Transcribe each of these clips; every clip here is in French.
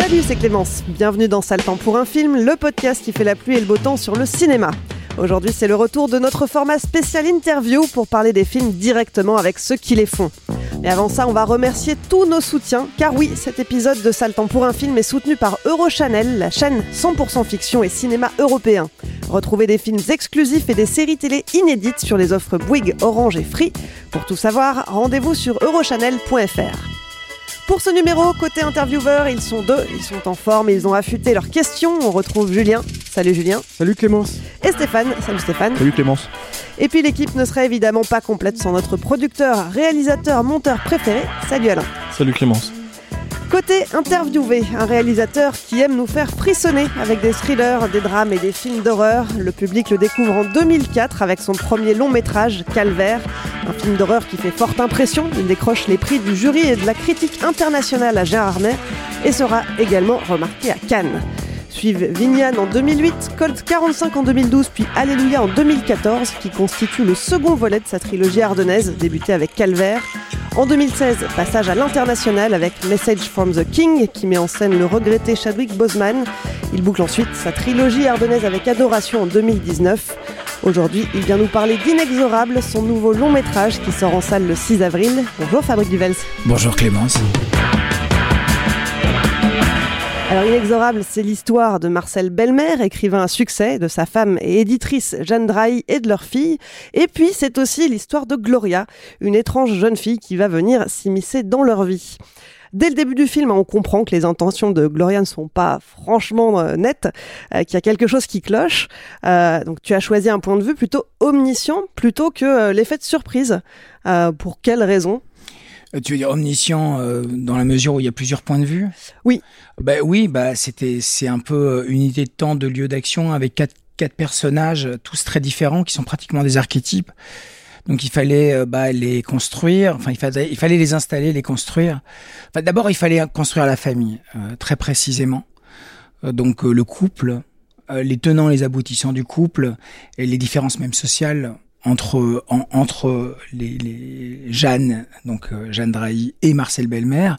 Salut, c'est Clémence. Bienvenue dans Temps pour un film, le podcast qui fait la pluie et le beau temps sur le cinéma. Aujourd'hui, c'est le retour de notre format spécial interview pour parler des films directement avec ceux qui les font. Mais avant ça, on va remercier tous nos soutiens, car oui, cet épisode de Temps pour un film est soutenu par Eurochannel, la chaîne 100% fiction et cinéma européen. Retrouvez des films exclusifs et des séries télé inédites sur les offres Bouygues, Orange et Free. Pour tout savoir, rendez-vous sur eurochannel.fr. Pour ce numéro, côté intervieweur, ils sont deux, ils sont en forme, ils ont affûté leurs questions. On retrouve Julien. Salut Julien. Salut Clémence. Et Stéphane. Salut Stéphane. Salut Clémence. Et puis l'équipe ne serait évidemment pas complète sans notre producteur, réalisateur, monteur préféré. Salut Alain. Salut Clémence. Côté interviewé, un réalisateur qui aime nous faire frissonner avec des thrillers, des drames et des films d'horreur. Le public le découvre en 2004 avec son premier long métrage, Calvaire, un film d'horreur qui fait forte impression. Il décroche les prix du jury et de la critique internationale à Gérardmer et sera également remarqué à Cannes. Suivent Vignan en 2008, Colt 45 en 2012, puis Alléluia en 2014, qui constitue le second volet de sa trilogie ardennaise, débutée avec Calvaire. En 2016, passage à l'international avec Message from the King, qui met en scène le regretté Chadwick Boseman. Il boucle ensuite sa trilogie ardennaise avec Adoration en 2019. Aujourd'hui, il vient nous parler d'Inexorable, son nouveau long métrage qui sort en salle le 6 avril. Bonjour Fabrice Duvels. Bonjour Clémence. Alors Inexorable, c'est l'histoire de Marcel Belmer, écrivain à succès, de sa femme et éditrice Jeanne Drahi et de leur fille. Et puis c'est aussi l'histoire de Gloria, une étrange jeune fille qui va venir s'immiscer dans leur vie. Dès le début du film, on comprend que les intentions de Gloria ne sont pas franchement euh, nettes, euh, qu'il y a quelque chose qui cloche. Euh, donc tu as choisi un point de vue plutôt omniscient plutôt que l'effet de surprise. Pour quelle raison? Tu veux dire omniscient euh, dans la mesure où il y a plusieurs points de vue? Oui. Bah oui, bah c'était c'est un peu une unité de temps, de lieu d'action avec quatre quatre personnages tous très différents qui sont pratiquement des archétypes. Donc il fallait euh, bah, les construire, enfin il fallait il fallait les installer, les construire. Enfin, d'abord il fallait construire la famille euh, très précisément. Euh, donc le couple, les tenants, les aboutissants du couple et les différences même sociales entre en, entre les, les Jeanne donc euh, Jeanne Drahi et Marcel Belmer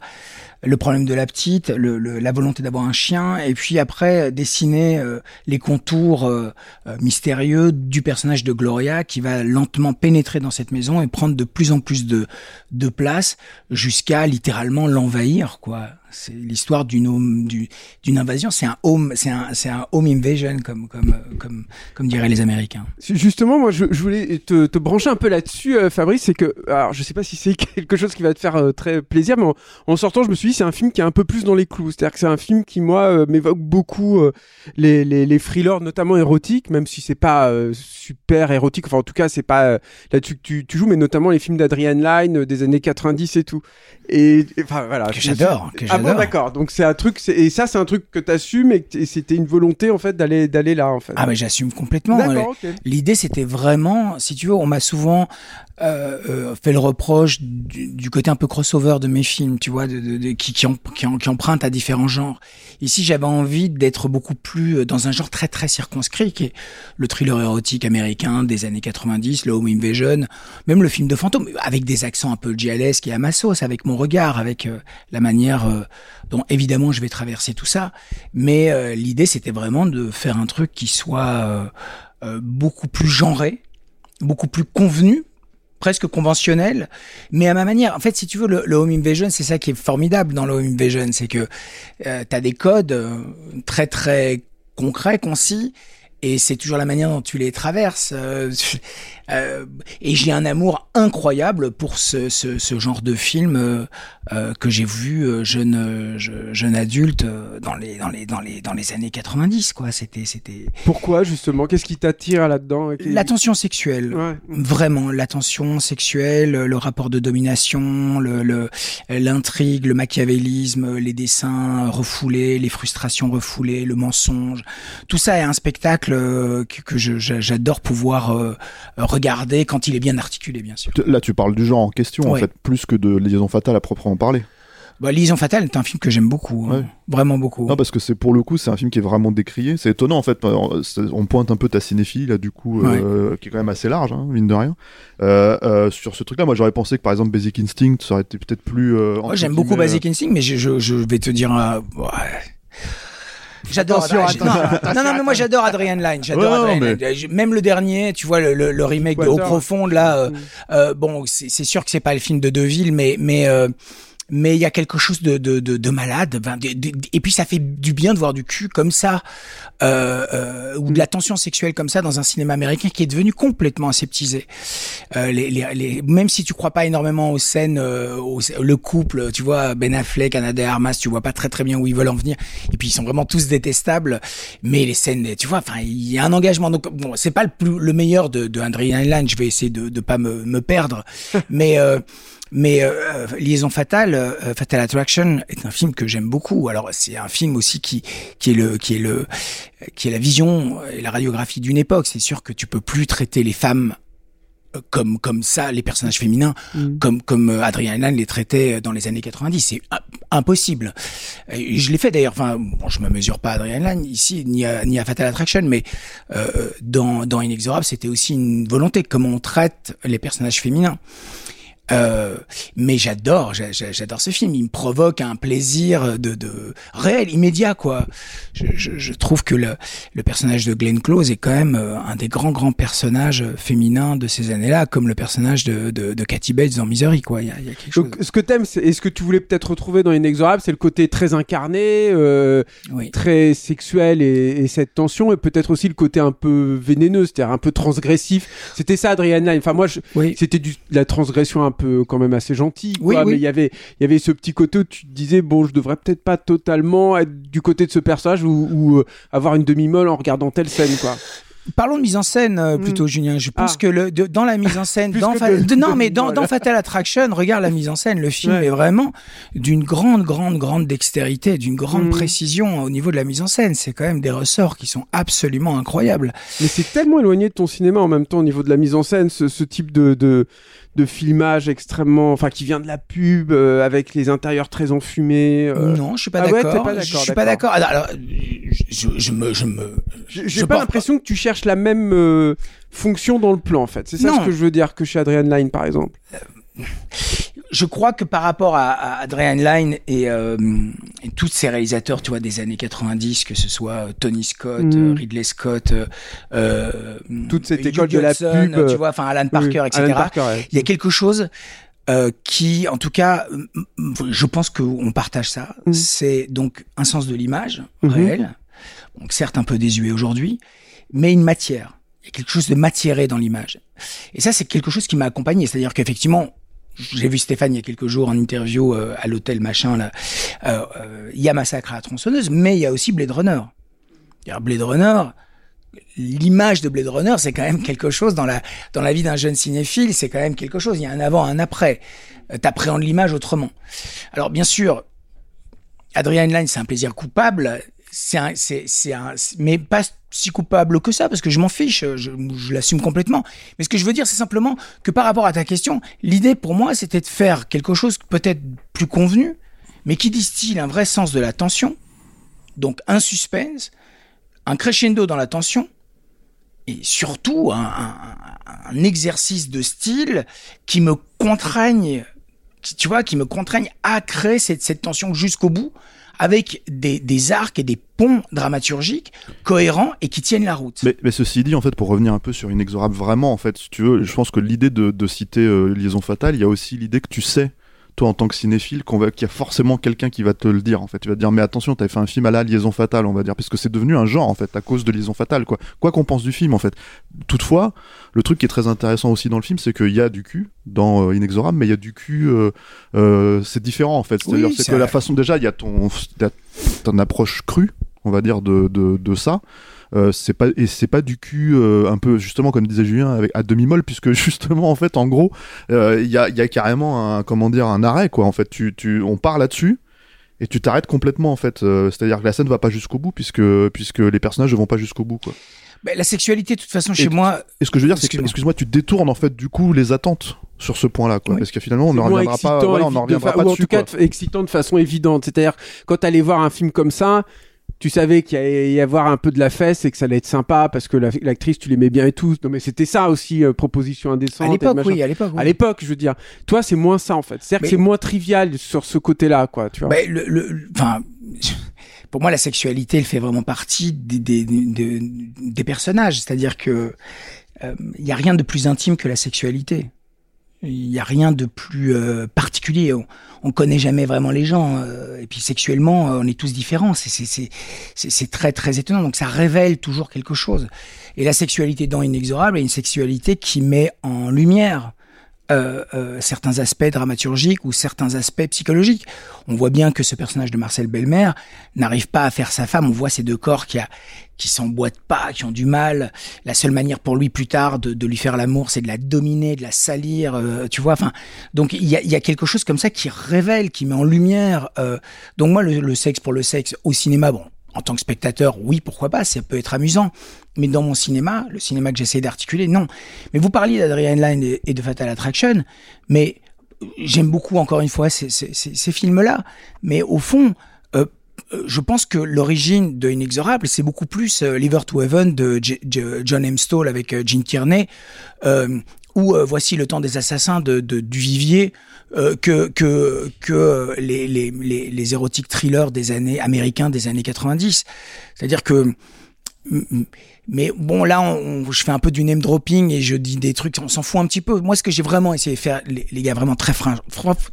le problème de la petite le, le, la volonté d'avoir un chien et puis après dessiner euh, les contours euh, mystérieux du personnage de Gloria qui va lentement pénétrer dans cette maison et prendre de plus en plus de de place jusqu'à littéralement l'envahir quoi. C'est l'histoire d'une d'une invasion. C'est un home c'est un c'est un home invasion comme comme comme comme diraient les américains. Justement moi je, je voulais te, te brancher un peu là-dessus euh, Fabrice c'est que alors je sais pas si c'est quelque chose qui va te faire euh, très plaisir mais en, en, sortant je me suis dit c'est un film qui est un peu plus dans les clous. C'est-à-dire que c'est un film qui moi euh, m'évoque beaucoup les, les les thrillers notamment érotiques même si c'est pas super érotique. Enfin en tout cas c'est pas là-dessus que tu, tu joues mais notamment les films d'Adrian Lyne des années 90 et tout. Et enfin voilà. Que j'adore que ah bon d'accord. Donc c'est un truc et ça c'est un truc que t'assumes et, et c'était une volonté en fait d'aller d'aller là en fait. Ah mais j'assume complètement okay. l'idée c'était vraiment si tu veux on m'a souvent euh, euh, fait le reproche du, du, côté un peu crossover de mes films tu vois de, de, de, qui, qui, qui, em- qui empruntent à différents genres. Ici, j'avais envie d'être beaucoup plus euh, dans un genre très très circonscrit, qui est le thriller érotique américain des années 90, le home invasion, même le film de fantôme, avec des accents un peu gialesques et à ma sauce, avec mon regard, avec euh, la manière euh, dont évidemment je vais traverser tout ça. Mais l'idée, c'était vraiment de faire un truc qui soit beaucoup plus genré, beaucoup plus convenu presque conventionnel, mais à ma manière. En fait, si tu veux, le, home invasion, c'est ça qui est formidable dans le home invasion, c'est que euh, tu as des codes euh, très très concrets, concis, et c'est toujours la manière dont tu les traverses. euh, euh, et j'ai un amour incroyable pour ce, ce, ce genre de film euh, euh, que j'ai vu euh, jeune je- jeune adulte dans les dans les dans les dans les années 90 quoi. C'était c'était Pourquoi justement? Qu'est-ce qui t'attire là-dedans? La tension sexuelle. Ouais. Vraiment, la tension sexuelle, le rapport de domination, le, l'intrigue, le machiavélisme, les dessins refoulés, les frustrations refoulées, le mensonge. Tout ça est un spectacle que, que j'adore pouvoir euh, regarder quand il est bien articulé, bien sûr. Là, tu parles du genre en question, en fait, plus que de Liaison Fatale à proprement parler. Bah, Liaison fatale est un film que j'aime beaucoup, hein. Vraiment beaucoup. Non, parce que c'est pour le coup, c'est un film qui est vraiment décrié. C'est étonnant, en fait. euh, On pointe un peu ta cinéphilie, là, du coup, euh, qui est quand même assez large, hein, mine de rien. Euh, euh, sur ce truc-là, moi, j'aurais pensé que, par exemple, Basic Instinct, ça aurait été peut-être plus. Moi, entre j'aime beaucoup Basic Instinct, mais je, je, je vais te dire, ouais. J'adore. Adrien- non, non, non, mais moi j'adore Adrian Lyne. J'adore Ouais, Adrian mais- Même le dernier, tu vois, le, le, le remake de Eau. Profonde, là, euh, Mm. euh, bon, c'est c'est sûr que c'est pas le film de Deville, mais mais euh, mais il y a quelque chose de de, de, de malade. Et puis ça fait du bien de voir du cul comme ça, euh, euh, ou de la tension sexuelle comme ça dans un cinéma américain qui est devenu complètement aseptisé. Euh, les, les, les- même si tu crois pas énormément aux scènes, euh, au- le couple, tu vois, Ben Affleck, Anna de Armas, tu vois pas très très bien où ils veulent en venir. Et puis ils sont vraiment tous détestables. Mais les scènes, tu vois, enfin, il y a un engagement. Donc bon, c'est pas le plus le meilleur de, de Adrian Lyne. Je vais essayer de de pas me, me perdre. mais euh, mais euh, Liaison fatale, euh, Fatal Attraction est un film que j'aime beaucoup. Alors c'est un film aussi qui qui est le qui est le qui est la vision et la radiographie d'une époque. C'est sûr que tu peux plus traiter les femmes euh, comme comme ça, les personnages féminins, Mm. comme comme euh, Adrien Lyne les traitait dans les années 90. C'est im- impossible. Et je l'ai fait d'ailleurs. Enfin, bon, je me mesure pas à Adrien Lyne ici ni à ni à Fatal Attraction, mais euh, dans dans Inexorable, c'était aussi une volonté comment on traite les personnages féminins. Euh, mais j'adore, j'a- j'a- j'adore ce film. Il me provoque un plaisir de, de réel, immédiat, quoi. Je, je, je trouve que le, le personnage de Glenn Close est quand même euh, un des grands grands personnages féminins de ces années-là, comme le personnage de, de, de Kathy Bates dans Misery, quoi. Il y a, il y a quelque chose. Donc, ce que t'aimes, et ce que tu voulais peut-être retrouver dans Inexorable, c'est le côté très incarné, euh, Oui. très sexuel et, et cette tension, et peut-être aussi le côté un peu vénéneux, c'est-à-dire un peu transgressif. C'était ça, Adrian Lyne. Enfin, moi, je- Oui. c'était de la transgression un peu quand même assez quoi. oui. Mais il y avait, il y avait ce petit côté où tu te disais, bon, je devrais peut-être pas totalement être du côté de ce personnage ou, ou, euh, avoir une demi-molle en regardant telle scène, quoi. Parlons de mise en scène euh, plutôt, Julien. Je pense Ah. que le, de- dans la mise en scène, dans Fa- de- non, mais dans, Fatal Attraction, regarde la mise en scène. Le film Ouais. est vraiment d'une grande, grande, grande dextérité, d'une grande Mm. précision au niveau de la mise en scène. C'est quand même des ressorts qui sont absolument incroyables. Mais c'est tellement éloigné de ton cinéma en même temps au niveau de la mise en scène, ce, ce type de, de, de filmage extrêmement, enfin qui vient de la pub euh, avec les intérieurs très enfumés. euh. non, je suis pas ah ouais, d'accord. pas je suis pas d'accord. d'accord. Alors, alors, je, je me, je me, J'ai pas l'impression que tu cherches la même euh, fonction dans le plan en fait. C'est ça Non. ce que je veux dire que chez Adrian Lyne par exemple. Je crois que par rapport à, à Adrian Lyne et, euh, et tous ces réalisateurs, tu vois, des années 90, que ce soit euh, Tony Scott, Mm. euh, Ridley Scott, euh, euh, Toute cette Hugh école de la pub, tu vois, enfin Alan Parker, Oui, etc. Alan Parker, ouais. Il y a quelque chose euh, qui, en tout cas, je pense qu'on partage ça. Mm. C'est donc un sens de l'image Mhm. réel, donc certes un peu désuet aujourd'hui, mais une matière. Il y a quelque chose de matiéré dans l'image. Et ça, c'est quelque chose qui m'a accompagné. C'est-à-dire qu'effectivement, j'ai vu Stéphane il y a quelques jours en interview euh, à l'hôtel machin là. Euh, euh, Il y a Massacre à la tronçonneuse, mais il y a aussi Blade Runner. Blade Runner, l'image de Blade Runner, c'est quand même quelque chose dans la dans la vie d'un jeune cinéphile, c'est quand même quelque chose. Il y a un avant, un après. Euh, T'appréhendes l'image autrement. Alors bien sûr, Adrian Lyne, c'est un plaisir coupable. C'est un, c'est, c'est un, mais pas si coupable que ça, parce que je m'en fiche, je, l'assume complètement. Mais ce que je veux dire, c'est simplement que par rapport à ta question, l'idée pour moi, c'était de faire quelque chose peut-être plus convenu, mais qui distille un vrai sens de la tension, donc un suspense, un crescendo dans la tension, et surtout un, exercice de style qui me contraigne, tu vois, qui me contraigne à créer cette tension jusqu'au bout, avec des, arcs et des ponts dramaturgiques cohérents et qui tiennent la route. Mais, ceci dit, en fait, pour revenir un peu sur Inexorable, vraiment, en fait, si tu veux, je pense que l'idée de, de citer euh, Liaison Fatale, il y a aussi l'idée que tu sais, toi, en tant que cinéphile, qu'on va- qu'il y a forcément quelqu'un qui va te le dire, en fait. Tu vas te dire, mais attention, t'avais fait un film à la Liaison Fatale, on va dire, parce que c'est devenu un genre, en fait, à cause de Liaison Fatale, quoi. Quoi qu'on pense du film, en fait. Toutefois, le truc qui est très intéressant aussi dans le film, c'est qu'il y a du cul dans euh, Inexorable, mais il y a du cul, euh, euh, c'est différent, en fait. C'est-à-dire, Oui, c'est c'est que la façon, déjà, il y a ton, ton approche crue, on va dire, de, de, de ça. Euh, c'est pas et c'est pas du cul euh, un peu justement comme disait Julien avec à demi molle puisque justement en fait en gros euh, il y, a, il y a carrément un comment dire un arrêt quoi en fait tu, tu on part là-dessus et tu t'arrêtes complètement en fait Euh, c'est-à-dire que la scène va pas jusqu'au bout puisque puisque les personnages ne vont pas jusqu'au bout quoi Ben, la sexualité, de toute façon, chez Et- moi, et ce que je veux dire c'est que Excuse-moi. tu détournes en fait du coup les attentes sur ce point-là quoi Oui. parce que finalement on ne moins reviendra pas voilà, on n'en de reviendra fa- pas ou en dessus tout cas quoi. excitant de façon évidente. C'est-à-dire quand t'allais voir un film comme ça, tu savais qu'il allait y avoir un peu de la fesse et que ça allait être sympa parce que la- l'actrice tu l'aimais bien et tout. Non mais c'était ça aussi euh, proposition indécente. à l'époque, oui, à l'époque. oui. À l'époque, je veux dire. Toi, c'est moins ça en fait. C'est-à-dire que c'est moins trivial sur ce côté-là, quoi. Tu vois. Le, le- le- enfin, pour moi, la sexualité, elle fait vraiment partie des, des, des, des personnages. C'est-à-dire que euh, il y a rien de plus intime que la sexualité. Il y a rien de plus euh, particulier. On, on connaît jamais vraiment les gens. euh, et puis sexuellement, euh, on est tous différents. C'est très très étonnant. Donc ça révèle toujours quelque chose. Et la sexualité dans Inexorable est une sexualité qui met en lumière euh, euh, certains aspects dramaturgiques ou certains aspects psychologiques. On voit bien que ce personnage de Marcel Belmer n'arrive pas à faire sa femme. On voit ces deux corps qui, qui s'emboîtent pas, qui ont du mal. La seule manière pour lui plus tard de, lui faire l'amour, c'est de la dominer, de la salir. euh, tu vois. Enfin, donc il y a, quelque chose comme ça qui révèle, qui met en lumière. donc moi, le sexe pour le sexe au cinéma, bon. En tant que spectateur, oui, pourquoi pas, ça peut être amusant. Mais dans mon cinéma, le cinéma que j'essaie d'articuler, non. Mais vous parliez d'Adrian Lyne et- de Fatal Attraction, mais j'aime beaucoup, encore une fois, ces, films-là. Mais au fond, euh, euh, je pense que l'origine de Inexorable, c'est beaucoup plus euh, Liver to Heaven de John M. Avec euh, Gene Tierney, euh, ou euh, Voici le temps des assassins de, de du Vivier, euh, que que que les, les les les érotiques thrillers des années américains des années 90. C'est-à-dire que mais bon, là, on, je fais un peu du name dropping et je dis des trucs, on s'en fout un petit peu. Moi, ce que j'ai vraiment essayé de faire, les, les gars, vraiment très,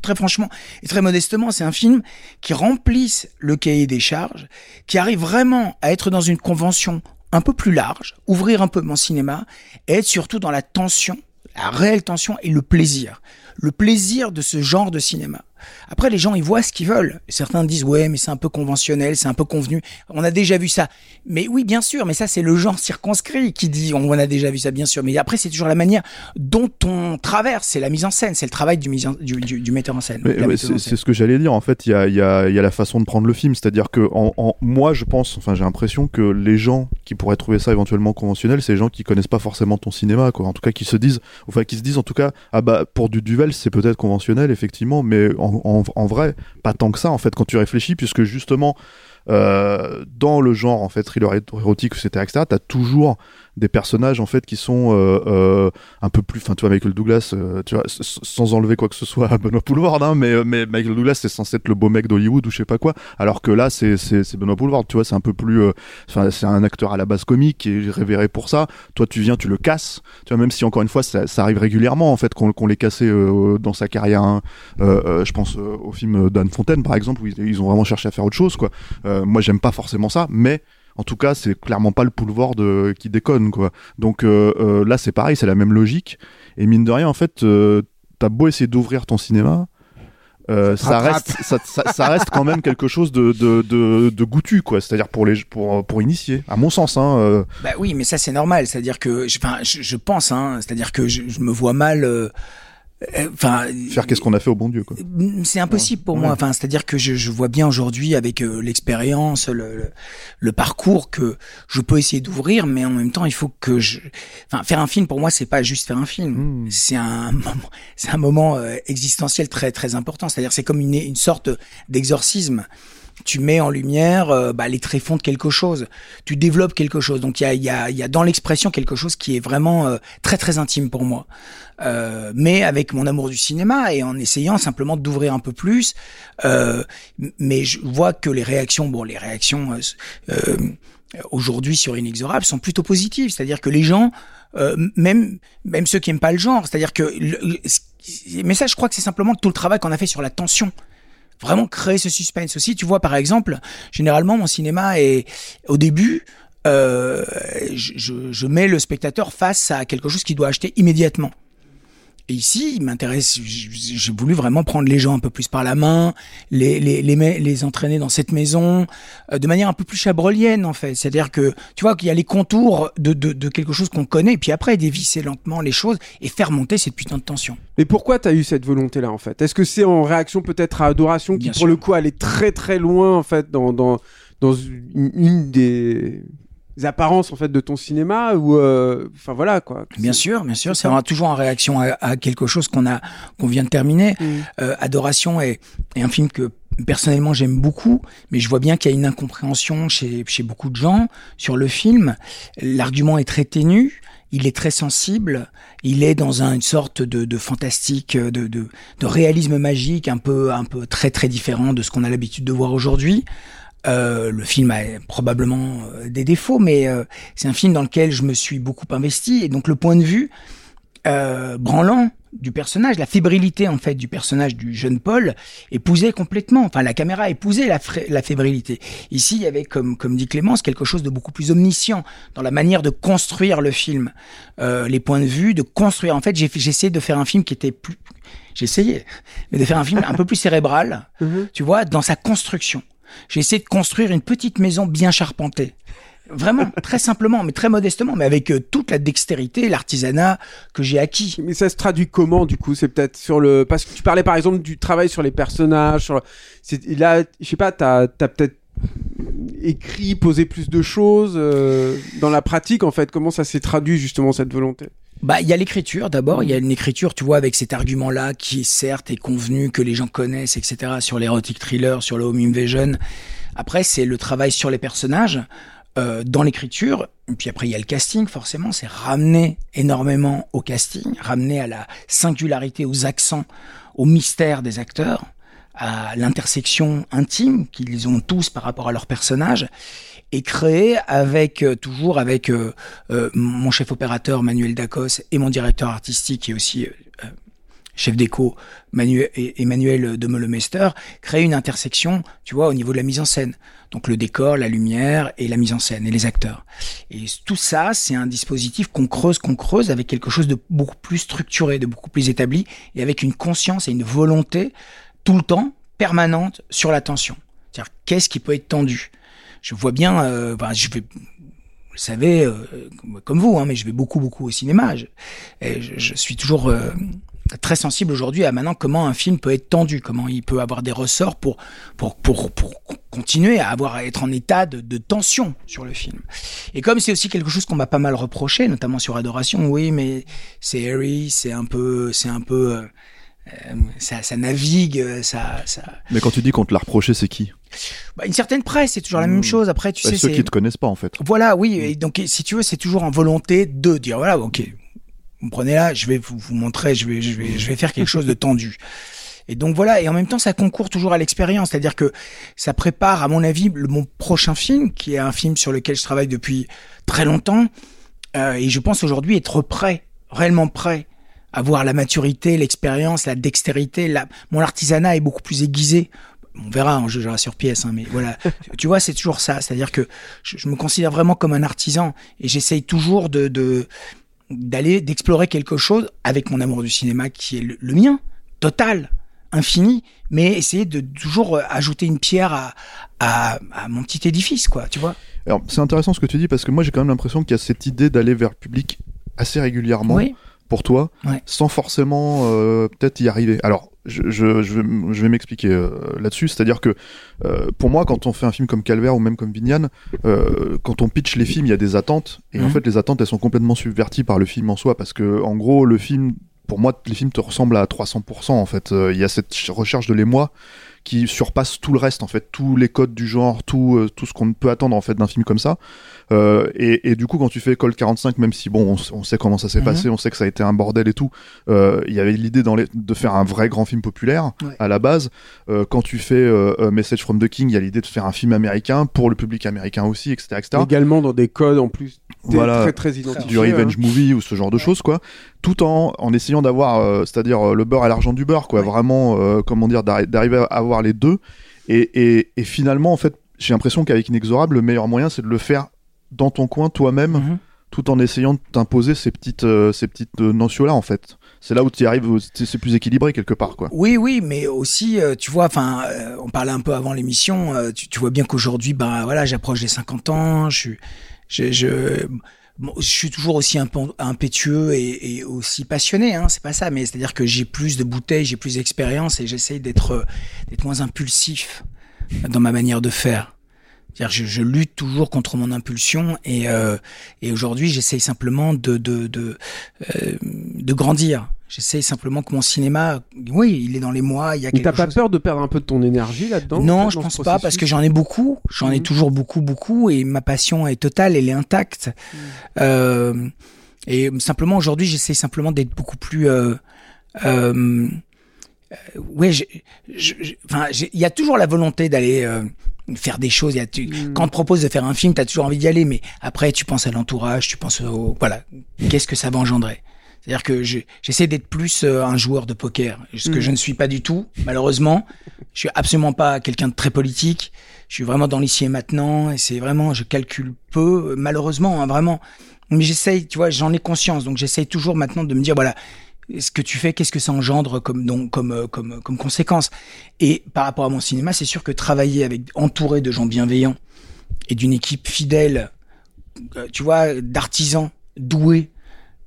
très franchement et très modestement, c'est un film qui remplisse le cahier des charges, qui arrive vraiment à être dans une convention un peu plus large, ouvrir un peu mon cinéma et être surtout dans la tension, la réelle tension et le plaisir. Le plaisir de ce genre de cinéma. Après, les gens, ils voient ce qu'ils veulent. Certains disent, ouais, mais c'est un peu conventionnel, c'est un peu convenu. On a déjà vu ça. Mais oui, bien sûr, mais ça, c'est le genre circonscrit qui dit, on a déjà vu ça, bien sûr. Mais après, c'est toujours la manière dont on traverse. C'est la mise en scène, c'est le travail du, mise en- du, du- du metteur en scène. Ouais, c'est ce que j'allais dire. En fait, il y a, il y, a, il y a la façon de prendre le film. C'est-à-dire que en, en- moi, je pense, enfin, j'ai l'impression que les gens qui pourraient trouver ça éventuellement conventionnel, c'est les gens qui connaissent pas forcément ton cinéma, quoi. En tout cas, qui se disent, enfin, qui se disent en tout cas, ah bah, pour du C'est peut-être conventionnel, effectivement, mais en vrai, pas tant que ça, en fait, quand tu réfléchis, puisque justement, euh, dans le genre en fait thriller érotique etc etc t'as toujours des personnages en fait qui sont euh, euh, un peu plus enfin tu vois Michael Douglas euh, tu vois sans enlever quoi que ce soit à Benoît Poulvord hein, mais mais Michael Douglas c'est censé être le beau mec d'Hollywood ou je sais pas quoi alors que là c'est c'est Benoît Poulvord tu vois c'est un peu plus euh, enfin c'est un acteur à la base comique qui est révéré pour ça toi tu viens tu le casses tu vois même si encore une fois ça, ça arrive régulièrement en fait qu'on qu'on l'ait cassé euh, dans sa carrière hein. Euh, euh, je pense euh, au film d'Anne Fontaine par exemple où ils, ils ont vraiment cherché à faire autre chose quoi euh, moi j'aime pas forcément ça mais en tout cas, c'est clairement pas le Poulvord qui déconne, quoi. Donc euh, euh, là, c'est pareil, c'est la même logique. Et mine de rien, en fait, euh, t'as beau essayer d'ouvrir ton cinéma, euh, ça, reste, ça, ça- ça reste quand même quelque chose de, de, de, de goûtu, quoi. C'est-à-dire pour les, pour, pour initier, à mon sens. Hein, euh, Bah oui, mais ça c'est normal. C'est-à-dire que, je- enfin, je, je pense, hein, c'est-à-dire que je, je me vois mal euh, Enfin, faire qu'est-ce qu'on a fait au bon Dieu quoi. C'est impossible pour moi. Enfin, c'est-à-dire que je, je, vois bien aujourd'hui avec euh, l'expérience, le, le, le, parcours que je peux essayer d'ouvrir, mais en même temps, il faut que je. Enfin, faire un film pour moi, c'est pas juste faire un film. Hmm. C'est un moment, c'est un moment euh, existentiel très très important. C'est-à-dire, c'est comme une, une sorte d'exorcisme tu mets en lumière euh, bah, les tréfonds de quelque chose, tu développes quelque chose. Donc il y a, y, a, y a dans l'expression quelque chose qui est vraiment euh, très très intime pour moi. Euh, mais avec mon amour du cinéma et en essayant simplement d'ouvrir un peu plus. Euh, mais je vois que les réactions, bon, les réactions euh, aujourd'hui sur Inexorable sont plutôt positives. C'est-à-dire que les gens, même même ceux qui aiment pas le genre, c'est-à-dire que mais ça, je crois que c'est simplement tout le travail qu'on a fait sur la tension vraiment créer ce suspense aussi. Tu vois, par exemple, généralement, mon cinéma est au début, euh, je, je, mets le spectateur face à quelque chose qu'il doit acheter immédiatement. Et ici, il m'intéresse, j'ai voulu vraiment prendre les gens un peu plus par la main, les, les, les, les entraîner dans cette maison, euh, de manière un peu plus chabrolienne, en fait. C'est-à-dire que, tu vois, qu'il y a les contours de, de, de quelque chose qu'on connaît, et puis après, dévisser lentement les choses et faire monter cette putain de tension. Mais pourquoi tu as eu cette volonté-là, en fait? Est-ce que c'est en réaction peut-être à Adoration, qui, Bien pour sûr. le coup, allait très très loin, en fait, dans, dans, dans une des apparences en fait de ton cinéma ou euh, enfin voilà quoi bien sûr bien sûr c'est toujours en réaction à, à quelque chose qu'on a qu'on vient de terminer Mm. euh, Adoration est, est un film que personnellement j'aime beaucoup mais je vois bien qu'il y a une incompréhension chez chez beaucoup de gens sur le film l'argument est très ténu il est très sensible, il est dans un, une sorte de, de fantastique, de, de, de, réalisme magique, un peu, un peu très très différent de ce qu'on a l'habitude de voir aujourd'hui. Euh, le film a probablement euh, des défauts, mais euh, c'est un film dans lequel je me suis beaucoup investi, et donc le point de vue euh, branlant du personnage, la fébrilité en fait du personnage du jeune Paul épousait complètement, enfin la caméra épousait la, la fébrilité. Ici, il y avait comme comme dit Clémence quelque chose de beaucoup plus omniscient dans la manière de construire le film, euh, les points de vue, de construire. En fait, j'ai essayé de faire un film qui était plus, j'ai essayé, mais de faire un film un peu plus cérébral, -hmm. tu vois, dans sa construction. J'ai essayé de construire une petite maison bien charpentée. Vraiment, très simplement, mais très modestement, mais avec euh, toute la dextérité, l'artisanat que j'ai acquis. Mais ça se traduit comment, du coup? C'est peut-être sur le... Parce que tu parlais, par exemple, du travail sur les personnages. Là, je sais pas, t'as as, peut-être écrit, posé plus de choses euh, dans la pratique, en fait. Comment ça s'est traduit, justement, cette volonté? Bah, il y a l'écriture d'abord. Il y a une écriture, tu vois, avec cet argument-là qui certes est convenu, que les gens connaissent, etc. Sur l'érotic thriller, sur le home invasion. Après, c'est le travail sur les personnages. Euh, dans l'écriture, puis après il y a le casting, forcément, c'est ramener énormément au casting, ramener à la singularité, aux accents, au mystère des acteurs, à l'intersection intime qu'ils ont tous par rapport à leur personnage, et créer avec euh, toujours avec euh, mon chef opérateur Manuel Dacos et mon directeur artistique et aussi chef d'écho Manuel, Emmanuel de créer une intersection, tu vois, au niveau de la mise en scène. Donc le décor, la lumière et la mise en scène et les acteurs. Et tout ça, c'est un dispositif qu'on creuse, qu'on creuse avec quelque chose de beaucoup plus structuré, de beaucoup plus établi et avec une conscience et une volonté tout le temps permanente sur la tension. C'est-à-dire qu'est-ce qui peut être tendu? Je vois bien, euh, je vais vous le savez, euh, comme vous, hein, mais je vais beaucoup, beaucoup au cinéma. Je, je, je suis toujours euh, très sensible aujourd'hui à maintenant comment un film peut être tendu, comment il peut avoir des ressorts pour pour pour, pour continuer à avoir à être en état de, tension sur le film. Et comme c'est aussi quelque chose qu'on m'a pas mal reproché, notamment sur Adoration, oui, mais c'est airy, c'est un peu, c'est un peu, ça, navigue, ça. Mais quand tu dis qu'on te l'a reproché, c'est qui? Bah, une certaine presse, c'est toujours la même chose. Après, tu bah, sais, ceux qui te connaissent pas en fait. Voilà, oui. Et donc, si tu veux, c'est toujours en volonté de dire voilà, ok, vous me prenez là, je vais vous, vous montrer, je vais, je vais, je vais faire quelque chose de tendu. Et donc voilà, et en même temps, ça concourt toujours à l'expérience, c'est-à-dire que ça prépare, à mon avis, le, mon prochain film, qui est un film sur lequel je travaille depuis très longtemps, euh, et je pense aujourd'hui être prêt, réellement prêt, avoir la maturité, l'expérience, la dextérité. La... Mon artisanat est beaucoup plus aiguisé. On verra, on jugera sur pièce, hein, mais voilà. tu vois, c'est toujours ça, c'est-à-dire que je, je, me considère vraiment comme un artisan, et j'essaye toujours de, de d'aller d'explorer quelque chose avec mon amour du cinéma qui est le, le mien total infini mais essayer de toujours euh, ajouter une pierre à, à, à mon petit édifice quoi tu vois alors c'est intéressant ce que tu dis parce que moi j'ai quand même l'impression qu'il y a cette idée d'aller vers le public assez régulièrement oui. pour toi, Ouais. sans forcément euh, peut-être y arriver. Alors, je, je, je vais, m'expliquer euh, là-dessus, c'est-à-dire que euh, pour moi, quand on fait un film comme Calvaire ou même comme Vignane, euh, quand on pitch les films, il y a des attentes, et en Mhm. fait, les attentes, elles sont complètement subverties par le film en soi, parce que en gros, le film, pour moi, les films te ressemblent à 300%, en fait. Euh, Il y a cette ch- recherche de l'émoi qui surpasse tout le reste, en fait, tous les codes du genre, tout, euh, tout ce qu'on peut attendre, en fait, d'un film comme ça. Euh, et, et du coup, quand tu fais Call 45, même si bon, on, sait comment ça s'est Mhm. passé, on sait que ça a été un bordel et tout, euh, il y avait l'idée dans les- de faire un vrai grand film populaire Ouais. à la base. Euh, quand tu fais euh, Message from the King, il y a l'idée de faire un film américain pour le public américain aussi, etc., etc. Également dans des codes en plus Voilà. très très identifiés. du revenge hein. movie ou ce genre de choses quoi tout en en essayant d'avoir euh, c'est-à-dire le beurre et l'argent du beurre quoi vraiment euh, comment dire d'arri- d'arriver à avoir les deux et, et, et finalement en fait j'ai l'impression qu'avec Inexorable le meilleur moyen c'est de le faire dans ton coin toi-même Mhm. tout en essayant de t'imposer ces petites euh, ces petites euh, notions là en fait c'est là où tu y arrives c'est plus équilibré quelque part quoi Oui, oui, mais aussi, euh, tu vois, enfin, euh, on parlait un peu avant l'émission. tu, tu vois bien qu'aujourd'hui, ben voilà, j'approche des 50 ans. Je suis, je, je, bon, je suis toujours aussi imp- impétueux et, et aussi passionné. Hein, c'est pas ça, mais c'est-à-dire que j'ai plus de bouteilles, j'ai plus d'expérience et j'essaye d'être, d'être moins impulsif dans ma manière de faire. Je, je lutte toujours contre mon impulsion et, euh, et aujourd'hui, j'essaye simplement de, de, de, euh, de grandir. J'essaye simplement que mon cinéma, oui, il est dans les mois, il y a Mais quelque t'as pas chose. peur de perdre un peu de ton énergie là-dedans Non, fait, je pense pas parce que j'en ai beaucoup, j'en ai Mhm. toujours beaucoup, beaucoup et ma passion est totale, elle est intacte. Mhm. Euh, et simplement aujourd'hui, j'essaie simplement d'être beaucoup plus. Ouais, il y a toujours la volonté d'aller faire des choses. Il y a, tu- Mhm. Quand on te propose de faire un film, tu as toujours envie d'y aller, mais après, tu penses à l'entourage, tu penses au voilà, qu'est-ce que ça va engendrer? C'est-à-dire que je- j'essaie d'être plus euh, un joueur de poker, ce que Mhm. je ne suis pas du tout, malheureusement. Je suis absolument pas quelqu'un de très politique. Je suis vraiment dans l'ici et maintenant, et c'est vraiment, je calcule peu, malheureusement, hein, vraiment. Mais j'essaye, tu vois, j'en ai conscience, donc j'essaye toujours maintenant de me dire, voilà, ce que tu fais, qu'est-ce que ça engendre comme comme euh, comme comme conséquence. Et par rapport à mon cinéma, c'est sûr que travailler avec entouré de gens bienveillants et d'une équipe fidèle, euh, tu vois, d'artisans doués,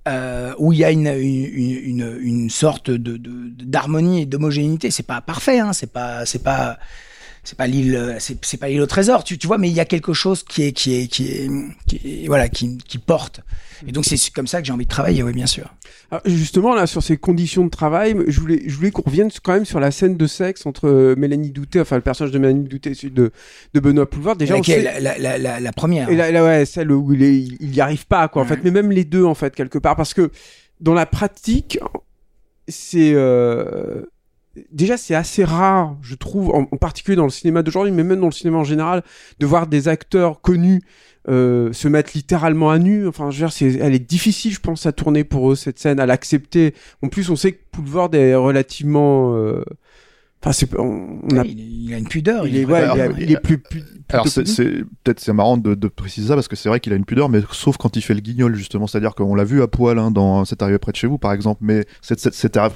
euh, où il y a une, une, une, sorte d'harmonie et d'homogénéité. C'est pas parfait, hein, c'est pas, c'est pas, c'est pas l'île, euh, c'est, pas l'île au trésor, tu, tu vois, mais il y a quelque chose qui est, qui est, qui est, qui est- voilà, qui, qui porte. Et donc c'est comme ça que j'ai envie de travailler, oui, bien sûr. Alors, justement, là, sur ces conditions de travail, je voulais, je voulais qu'on revienne quand même sur la scène de sexe entre euh, Mélanie Douté, enfin le personnage de Mélanie Douté et celui de, de Benoît Poulvard. Déjà, on sait- la, la, la, la première. Et là, là, ouais, celle où il, est, il y arrive pas, quoi, en fait. Mais même les deux, en fait, quelque part. Parce que dans la pratique, c'est. euh, Déjà, c'est assez rare, je trouve, en, particulier dans le cinéma d'aujourd'hui, mais même dans le cinéma en général, de voir des acteurs connus euh, se mettre littéralement à nu. Enfin, je veux dire, c'est, elle est difficile, je pense, à tourner pour eux, cette scène, à l'accepter. En plus, on sait que Poulvord est relativement. euh, Enfin, c'est, on, on a, il, il a une pudeur. il est, ouais, il, alors, est- il est plus. plus Alors plutôt c'est, peut-être c'est marrant de, de préciser ça parce que c'est vrai qu'il a une pudeur, mais sauf quand il fait le guignol justement, c'est-à-dire qu'on l'a vu à poil hein, dans C'est arrivé près de chez vous par exemple, mais c'est, c'est, c'est arrivé,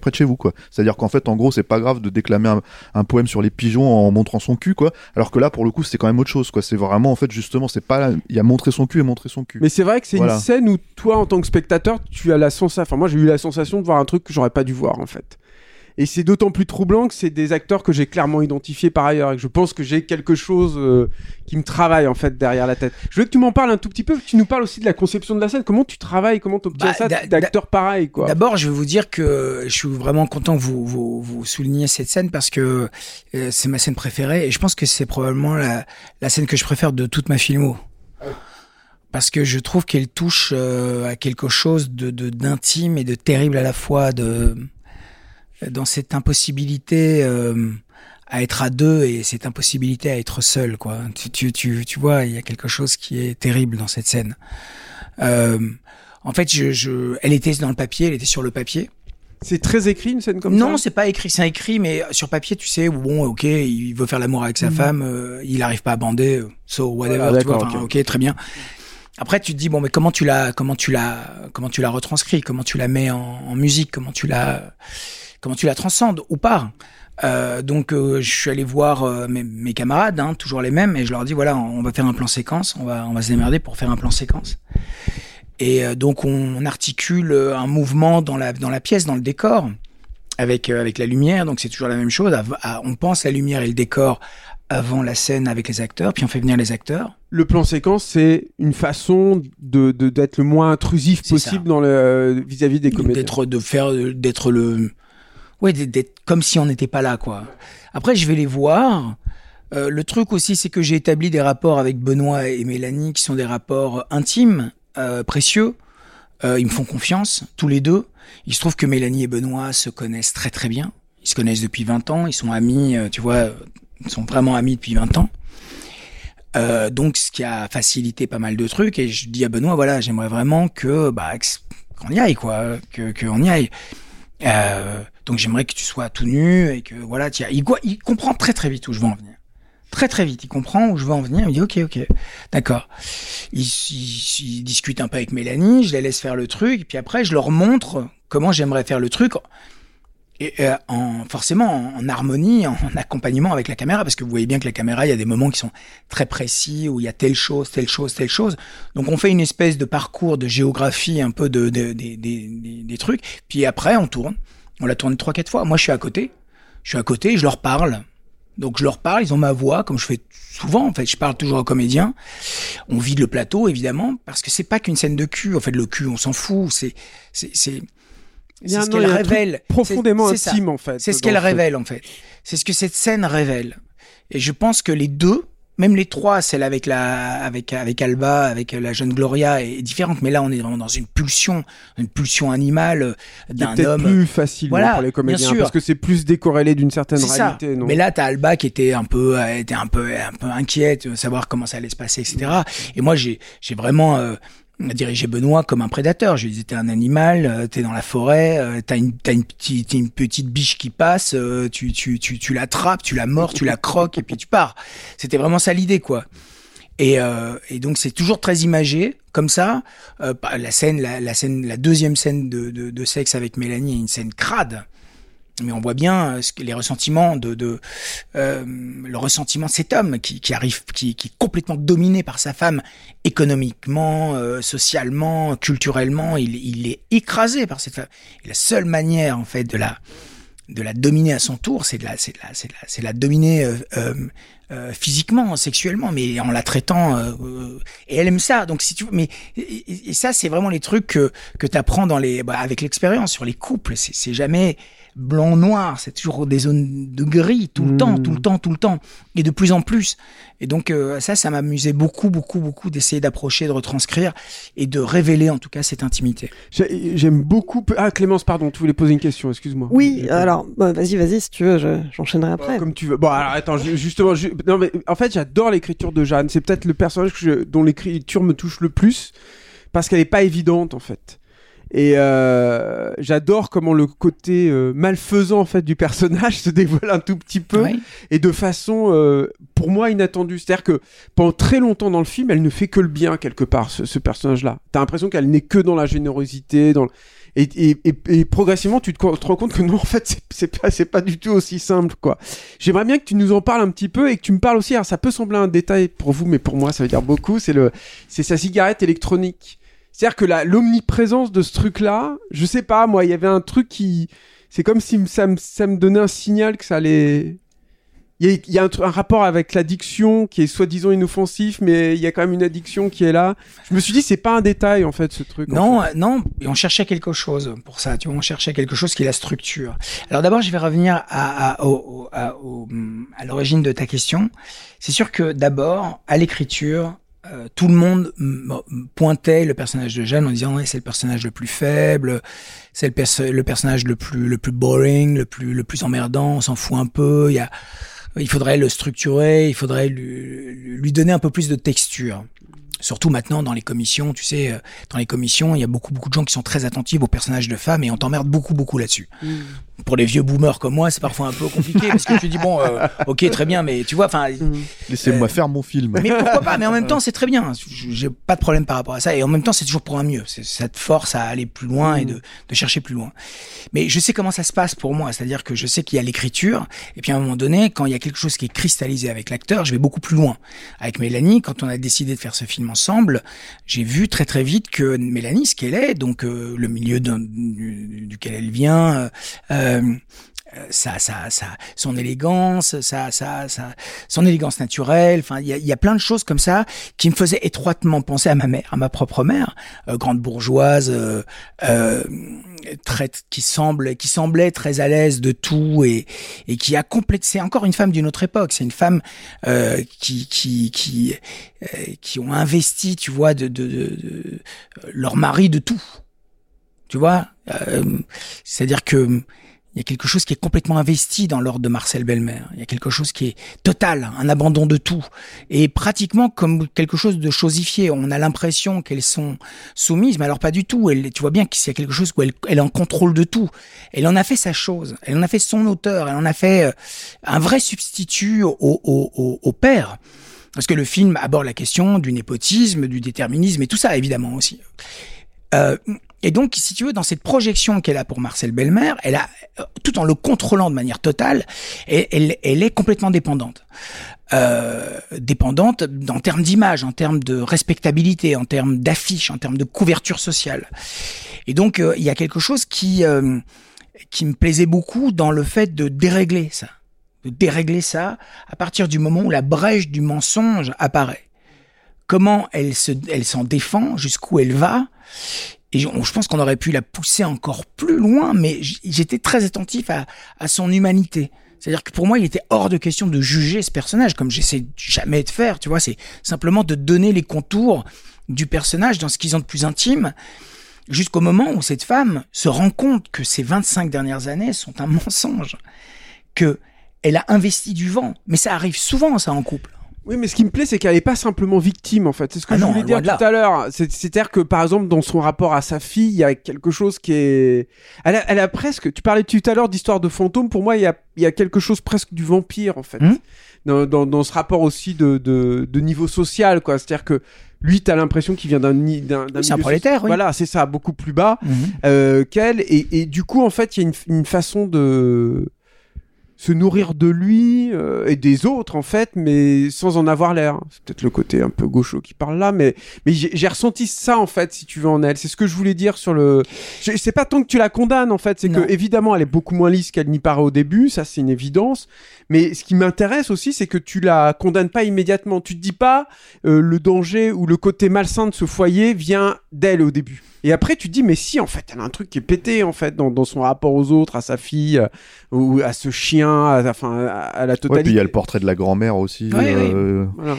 près- de chez vous quoi. C'est-à-dire qu'en fait en gros c'est pas grave de déclamer un, un poème sur les pigeons en montrant son cul quoi, alors que là pour le coup c'est quand même autre chose quoi. C'est vraiment en fait justement c'est pas il y a montrer son cul et montrer son cul. Mais c'est vrai que c'est Voilà. une scène où toi, en tant que spectateur, tu as la sensation. Enfin, moi, j'ai eu la sensation de voir un truc que j'aurais pas dû voir, en fait. Et c'est d'autant plus troublant que c'est des acteurs que j'ai clairement identifiés par ailleurs et que je pense que j'ai quelque chose euh, qui me travaille en fait derrière la tête. Je veux que tu m'en parles un tout petit peu, que tu nous parles aussi de la conception de la scène. Comment tu travailles, comment tu obtiens Bah, ça d'a- d'acteurs pareils quoi? D'abord, je vais vous dire que je suis vraiment content que vous, vous, vous souligniez cette scène parce que euh, c'est ma scène préférée et je pense que c'est probablement la, la scène que je préfère de toute ma filmo. Parce que je trouve qu'elle touche euh, à quelque chose de de- d'intime et de terrible à la fois, de dans cette impossibilité euh, à être à deux et cette impossibilité à être seul. Quoi. Tu, tu, tu, tu vois, il y a quelque chose qui est terrible dans cette scène. Euh, en fait, je, je, elle était dans le papier, elle était sur le papier. C'est très écrit une scène comme non, ça? c'est pas écrit, c'est écrit, mais sur papier, tu sais, bon, ok, il veut faire l'amour avec sa Mhm. femme, euh, il arrive pas à bander, so whatever, tu vois, ok. très bien. Après, tu te dis bon, mais comment tu l'as, comment tu l'as, comment tu l'as retranscrit, comment tu la mets en, en musique, comment tu la, comment tu la transcendes ou pas. Euh, donc, euh, je suis allé voir euh, mes, mes camarades, hein, toujours les mêmes, et je leur dis voilà, on va faire un plan séquence, on va, on va se démerder pour faire un plan séquence. Et donc on, articule un mouvement dans la dans la pièce, dans le décor, avec avec la lumière. Donc c'est toujours la même chose. on pense la lumière et le décor avant la scène avec les acteurs, puis on fait venir les acteurs. Le plan séquence, c'est une façon de d'être le moins intrusif possible dans le vis-à-vis des comédiens. D'être de faire d'être le ouais d'être comme si on n'était pas là quoi. Après je vais les voir. Euh, le truc aussi, c'est que j'ai établi des rapports avec Benoît et Mélanie qui sont des rapports intimes, euh, précieux. Euh, ils me font confiance, tous les deux. Il se trouve que Mélanie et Benoît se connaissent très très bien. Ils se connaissent depuis 20 ans, ils sont amis, tu vois, ils sont vraiment amis depuis 20 ans. donc, ce qui a facilité pas mal de trucs. Et je dis à Benoît, voilà, j'aimerais vraiment que, bah, qu'on y aille, quoi, que qu'on y aille. Donc, j'aimerais que tu sois tout nu et que voilà, tu il, comprend très très vite où je veux en venir très très vite. Il comprend où je veux en venir. Il dit ok ok, d'accord. Il, il, discute un peu avec Mélanie. Je les laisse faire le truc. Et puis après, je leur montre comment j'aimerais faire le truc. Et euh, en, forcément en, harmonie, en, accompagnement avec la caméra, parce que vous voyez bien que la caméra, il y a des moments qui sont très précis, où il y a telle chose, telle chose, telle chose. Donc on fait une espèce de parcours de géographie, un peu de, de, de, des trucs. Puis après, on tourne. On la tourne trois, quatre fois. Moi, je suis à côté. Je suis à côté, je leur parle. Donc je leur parle, ils ont ma voix, comme je fais souvent en fait. Je parle toujours aux comédiens. On vide le plateau évidemment parce que c'est pas qu'une scène de cul. En fait, le cul, on s'en fout. C'est c'est c'est ce qu'elle révèle. Profondément intime en fait. C'est ce qu'elle révèle en fait. C'est ce que cette scène révèle. Et je pense que les deux même les trois, celle avec la, avec avec Alba, avec la jeune Gloria est différente, mais là on est vraiment dans une pulsion, une pulsion animale euh, d'un homme. plus facile voilà, pour les comédiens parce que c'est plus décorrélé d'une certaine réalité. Non mais là t'as Alba qui était un peu, euh, était un peu, un peu inquiète de savoir comment ça allait se passer, etc. Et moi j'ai, j'ai vraiment euh, dirigé Benoît comme un prédateur. Je lui disais, t'es un animal, euh, t'es dans la forêt, euh, t'as une, une petite, une petite biche qui passe, euh, tu, tu, tu, tu l'attrapes, tu la mords, tu la croques et puis tu pars. C'était vraiment ça l'idée, quoi. Et, et donc c'est toujours très imagé, comme ça. la scène, la, la, scène, la deuxième scène de, de, de sexe avec Mélanie est une scène crade mais on voit bien euh, les ressentiments de, de euh, le ressentiment de cet homme qui, qui arrive, qui, qui, est complètement dominé par sa femme économiquement, euh, socialement, culturellement. Il, il, est écrasé par cette femme. Et la seule manière en fait de la de la dominer à son tour, c'est de la, c'est de la, c'est la, c'est la dominer euh, euh, physiquement, sexuellement, mais en la traitant. et elle aime ça. Donc si tu, mais et, ça c'est vraiment les trucs que que t'apprends dans les, bah, avec l'expérience sur les couples. C'est, c'est jamais blanc-noir, c'est toujours des zones de gris tout le temps, tout le hmm. temps, tout le temps, et de plus en plus. Et donc euh, ça, ça m'amusait beaucoup, beaucoup, beaucoup d'essayer d'approcher, de retranscrire et de révéler en tout cas cette intimité. J'aime beaucoup. Ah Clémence, pardon, tu voulais poser une question, excuse-moi. Oui, alors bah, vas-y, vas-y, si tu veux, j'enchaînerai après. comme tu veux. Bon, alors attends, justement, non mais en fait, j'adore l'écriture de Jeanne. C'est peut-être le personnage dont l'écriture me touche le plus parce qu'elle est pas évidente en fait. Et euh, j'adore comment le côté euh, malfaisant en fait du personnage se dévoile un tout petit peu et de façon euh, pour moi inattendue. C'est-à-dire que pendant très longtemps dans le film, elle ne fait que le bien quelque part ce, ce personnage-là. T'as l'impression qu'elle n'est que dans la générosité, dans et, et, et, progressivement tu te, rends compte que non en fait c'est pas c'est pas du tout aussi simple quoi. J'aimerais bien que tu nous en parles un petit peu et que tu me parles aussi. Alors ça peut sembler un détail pour vous, mais pour moi ça veut dire beaucoup. C'est le c'est sa cigarette électronique c'est-à-dire que l'omniprésence de ce truc-là, je sais pas, moi, il y avait un truc qui. C'est comme si ça me, ça me donnait un signal que ça allait. Il y a, un, un, rapport avec l'addiction qui est soi-disant inoffensif, mais il y a quand même une addiction qui est là. Je me suis dit, c'est pas un détail, en fait, ce truc. Non, non, et on cherchait quelque chose pour ça, tu vois, on cherchait quelque chose qui est la structure. Alors d'abord, je vais revenir à, à, à, à l'origine de ta question. C'est sûr que d'abord, à l'écriture, euh, tout le monde pointait le personnage de Jeanne en disant c'est le personnage le plus faible, c'est le, le, personnage le plus le plus boring, le plus le plus emmerdant, on s'en fout un peu. Il y a, il faudrait le structurer, il faudrait lui donner un peu plus de texture. Surtout maintenant dans les commissions, tu sais, euh, dans les commissions, il y a beaucoup beaucoup de gens qui sont très attentifs aux personnages de femmes et on t'emmerde beaucoup beaucoup là-dessus. Mm pour les vieux boomers comme moi, c'est parfois un peu compliqué parce que tu dis bon, euh, ok, très bien, mais tu vois, enfin, mm. laissez-moi euh, faire mon film. Mais pourquoi pas Mais en même temps, c'est très bien. J'ai pas de problème par rapport à ça. Et en même temps, c'est toujours pour un mieux. Ça te force à aller plus loin et de, de chercher plus loin. Mais je sais comment ça se passe pour moi, c'est-à-dire que je sais qu'il y a l'écriture, et puis à un moment donné, quand il y a quelque chose qui est cristallisé avec l'acteur, je vais beaucoup plus loin. Avec Mélanie, quand on a décidé de faire ce film ensemble, j'ai vu très très vite que Mélanie, ce qu'elle est, donc euh, le milieu duquel elle vient, euh, sa, sa, sa, son élégance, sa, sa, sa, son élégance naturelle. Enfin, il y a, plein de choses comme ça qui me faisaient étroitement penser à ma mère, à ma propre mère, euh, grande bourgeoise, euh, euh, qui semble, qui semblait très à l'aise de tout et, qui a. C'est encore une femme d'une autre époque. C'est une femme qui, qui, qui, qui ont investi, tu vois, de, de, de, de leur mari de tout. Tu vois, c'est-à-dire que il y a quelque chose qui est complètement investi dans l'ordre de Marcel Belmer. Il y a quelque chose qui est total, un abandon de tout. Et pratiquement comme quelque chose de chosifié. On a l'impression qu'elles sont soumises, mais alors pas du tout. Tu vois bien qu'il y a quelque chose où elle, elle en contrôle de tout. Elle en a fait sa chose. Elle en a fait son auteur. Elle en a fait euh, un vrai substitut au, au père. Parce que le film aborde la question du népotisme, du déterminisme et tout ça, évidemment aussi. Euh, et donc, si tu veux, dans cette projection qu'elle a pour Marcel Belmer, elle a, euh, tout en le contrôlant de manière totale, elle, est complètement dépendante. Euh, dépendante en termes d'image, en termes de respectabilité, en termes d'affiche, en termes de couverture sociale. Et donc, euh, il y a quelque chose qui, euh, qui me plaisait beaucoup dans le fait de dérégler ça. De dérégler ça à partir du moment où la brèche du mensonge apparaît. Comment elle se, elle s'en défend, jusqu'où elle va. Et je, pense qu'on aurait pu la pousser encore plus loin, mais j'étais très attentif à, à son humanité. C'est-à-dire que pour moi, il était hors de question de juger ce personnage, comme j'essaie jamais de faire, tu vois. C'est simplement de donner les contours du personnage dans ce qu'ils ont de plus intime, jusqu'au moment où cette femme se rend compte que ces 25 dernières années sont un mensonge, que elle a investi du vent. Mais ça arrive souvent, ça, en couple. Oui, mais ce qui me plaît, c'est qu'elle est pas simplement victime, en fait. C'est ce que Ah je non, voulais dire tout à l'heure. C'est- C'est-à-dire que, par exemple, dans son rapport à sa fille, il y a quelque chose qui est... Elle a, elle a presque... Tu parlais tout à l'heure d'histoire de fantôme. Pour moi, il y a, il y a quelque chose presque du vampire, en fait. Hmm. Dans, dans, dans ce rapport aussi de, de, de niveau social, quoi. C'est-à-dire que lui, t'as l'impression qu'il vient d'un d'un c'est un prolétaire, oui. Voilà, c'est ça, beaucoup plus bas Mhm. euh, qu'elle. Et, et du coup, en fait, il y a une, une façon de se nourrir de lui euh, et des autres en fait mais sans en avoir l'air. C'est peut-être le côté un peu gaucho qui parle là mais mais j'ai ressenti ça en fait si tu veux en elle. C'est ce que je voulais dire sur le c'est pas tant que tu la condamnes en fait. C'est que évidemment elle est beaucoup moins lisse qu'elle n'y paraît au début ça c'est une évidence. Mais ce qui m'intéresse aussi c'est que tu la condamnes pas immédiatement. Tu te dis pas euh, le danger ou le côté malsain de ce foyer vient d'elle au début. Et après, tu te dis, mais si, en fait, elle a un truc qui est pété, en fait, dans, dans son rapport aux autres, à sa fille, euh, ou à ce chien, à, enfin, à, à la Ouais, totalité. puis il y a le portrait de la grand-mère aussi. Oui, euh, Voilà.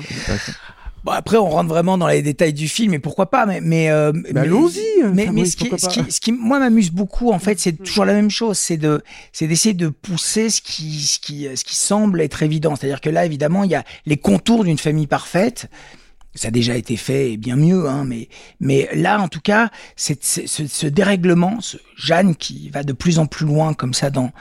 Bon, après, on rentre vraiment dans les détails du film, et pourquoi pas, mais. mais, euh, mais- Bah, allons-y, Mais, ce, qui, pourquoi ce, pas. qui, ce qui, moi, m'amuse beaucoup, en fait, c'est toujours la même chose. C'est de, c'est d'essayer de pousser ce qui, ce qui, ce qui semble être évident. C'est-à-dire que là, évidemment, il y a les contours d'une famille parfaite. Ça a déjà été fait et bien mieux, hein, mais, mais là, en tout cas, c'est- ce, ce dérèglement, ce Jeanne qui va de plus en plus loin comme ça dans,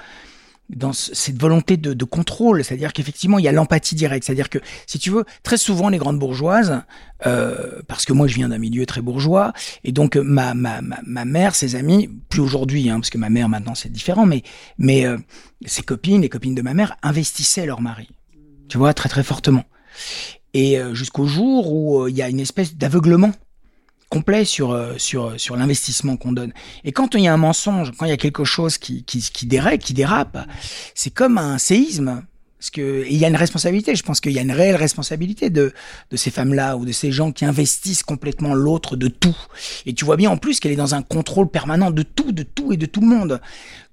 dans ce- cette volonté de, de contrôle, c'est-à-dire qu'effectivement il y a l'empathie directe, c'est-à-dire que si tu veux, très souvent les grandes bourgeoises, euh, parce que moi je viens d'un milieu très bourgeois, et donc euh, ma, ma, ma, ma mère, ses amis, plus aujourd'hui, hein, parce que ma mère maintenant c'est différent, mais, mais euh, ses copines, les copines de ma mère investissaient leur mari, tu vois, très très fortement. Et euh, jusqu'au jour où euh, il y a une espèce d'aveuglement complet sur euh, sur sur l'investissement qu'on donne. Et quand il y a un mensonge, quand il y a quelque chose qui qui dérègle, qui dérape, c'est comme un séisme. Parce que il y a une responsabilité. Je pense qu'il y a une réelle responsabilité de de ces femmes-là ou de ces gens qui investissent complètement l'autre de tout. Et tu vois bien en plus qu'elle est dans un contrôle permanent de tout, de tout et de tout le monde.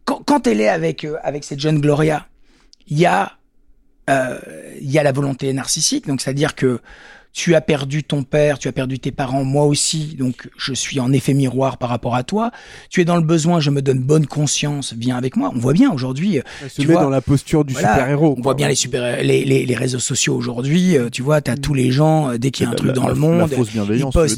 Quand, elle est avec euh, avec cette jeune Gloria, il y a euh, il y a la volonté narcissique, donc c'est-à-dire que tu as perdu ton père, tu as perdu tes parents, moi aussi, donc je suis en effet miroir par rapport à toi. Tu es dans le besoin, je me donne bonne conscience, viens avec moi. On voit bien aujourd'hui, euh, se tu met vois, dans la posture du voilà, super-héros. On voit bien les super, les, les, les réseaux sociaux aujourd'hui. euh, Tu vois, t'as tous les gens euh, dès qu'il y a un la- truc dans la- le monde, ils tu postent.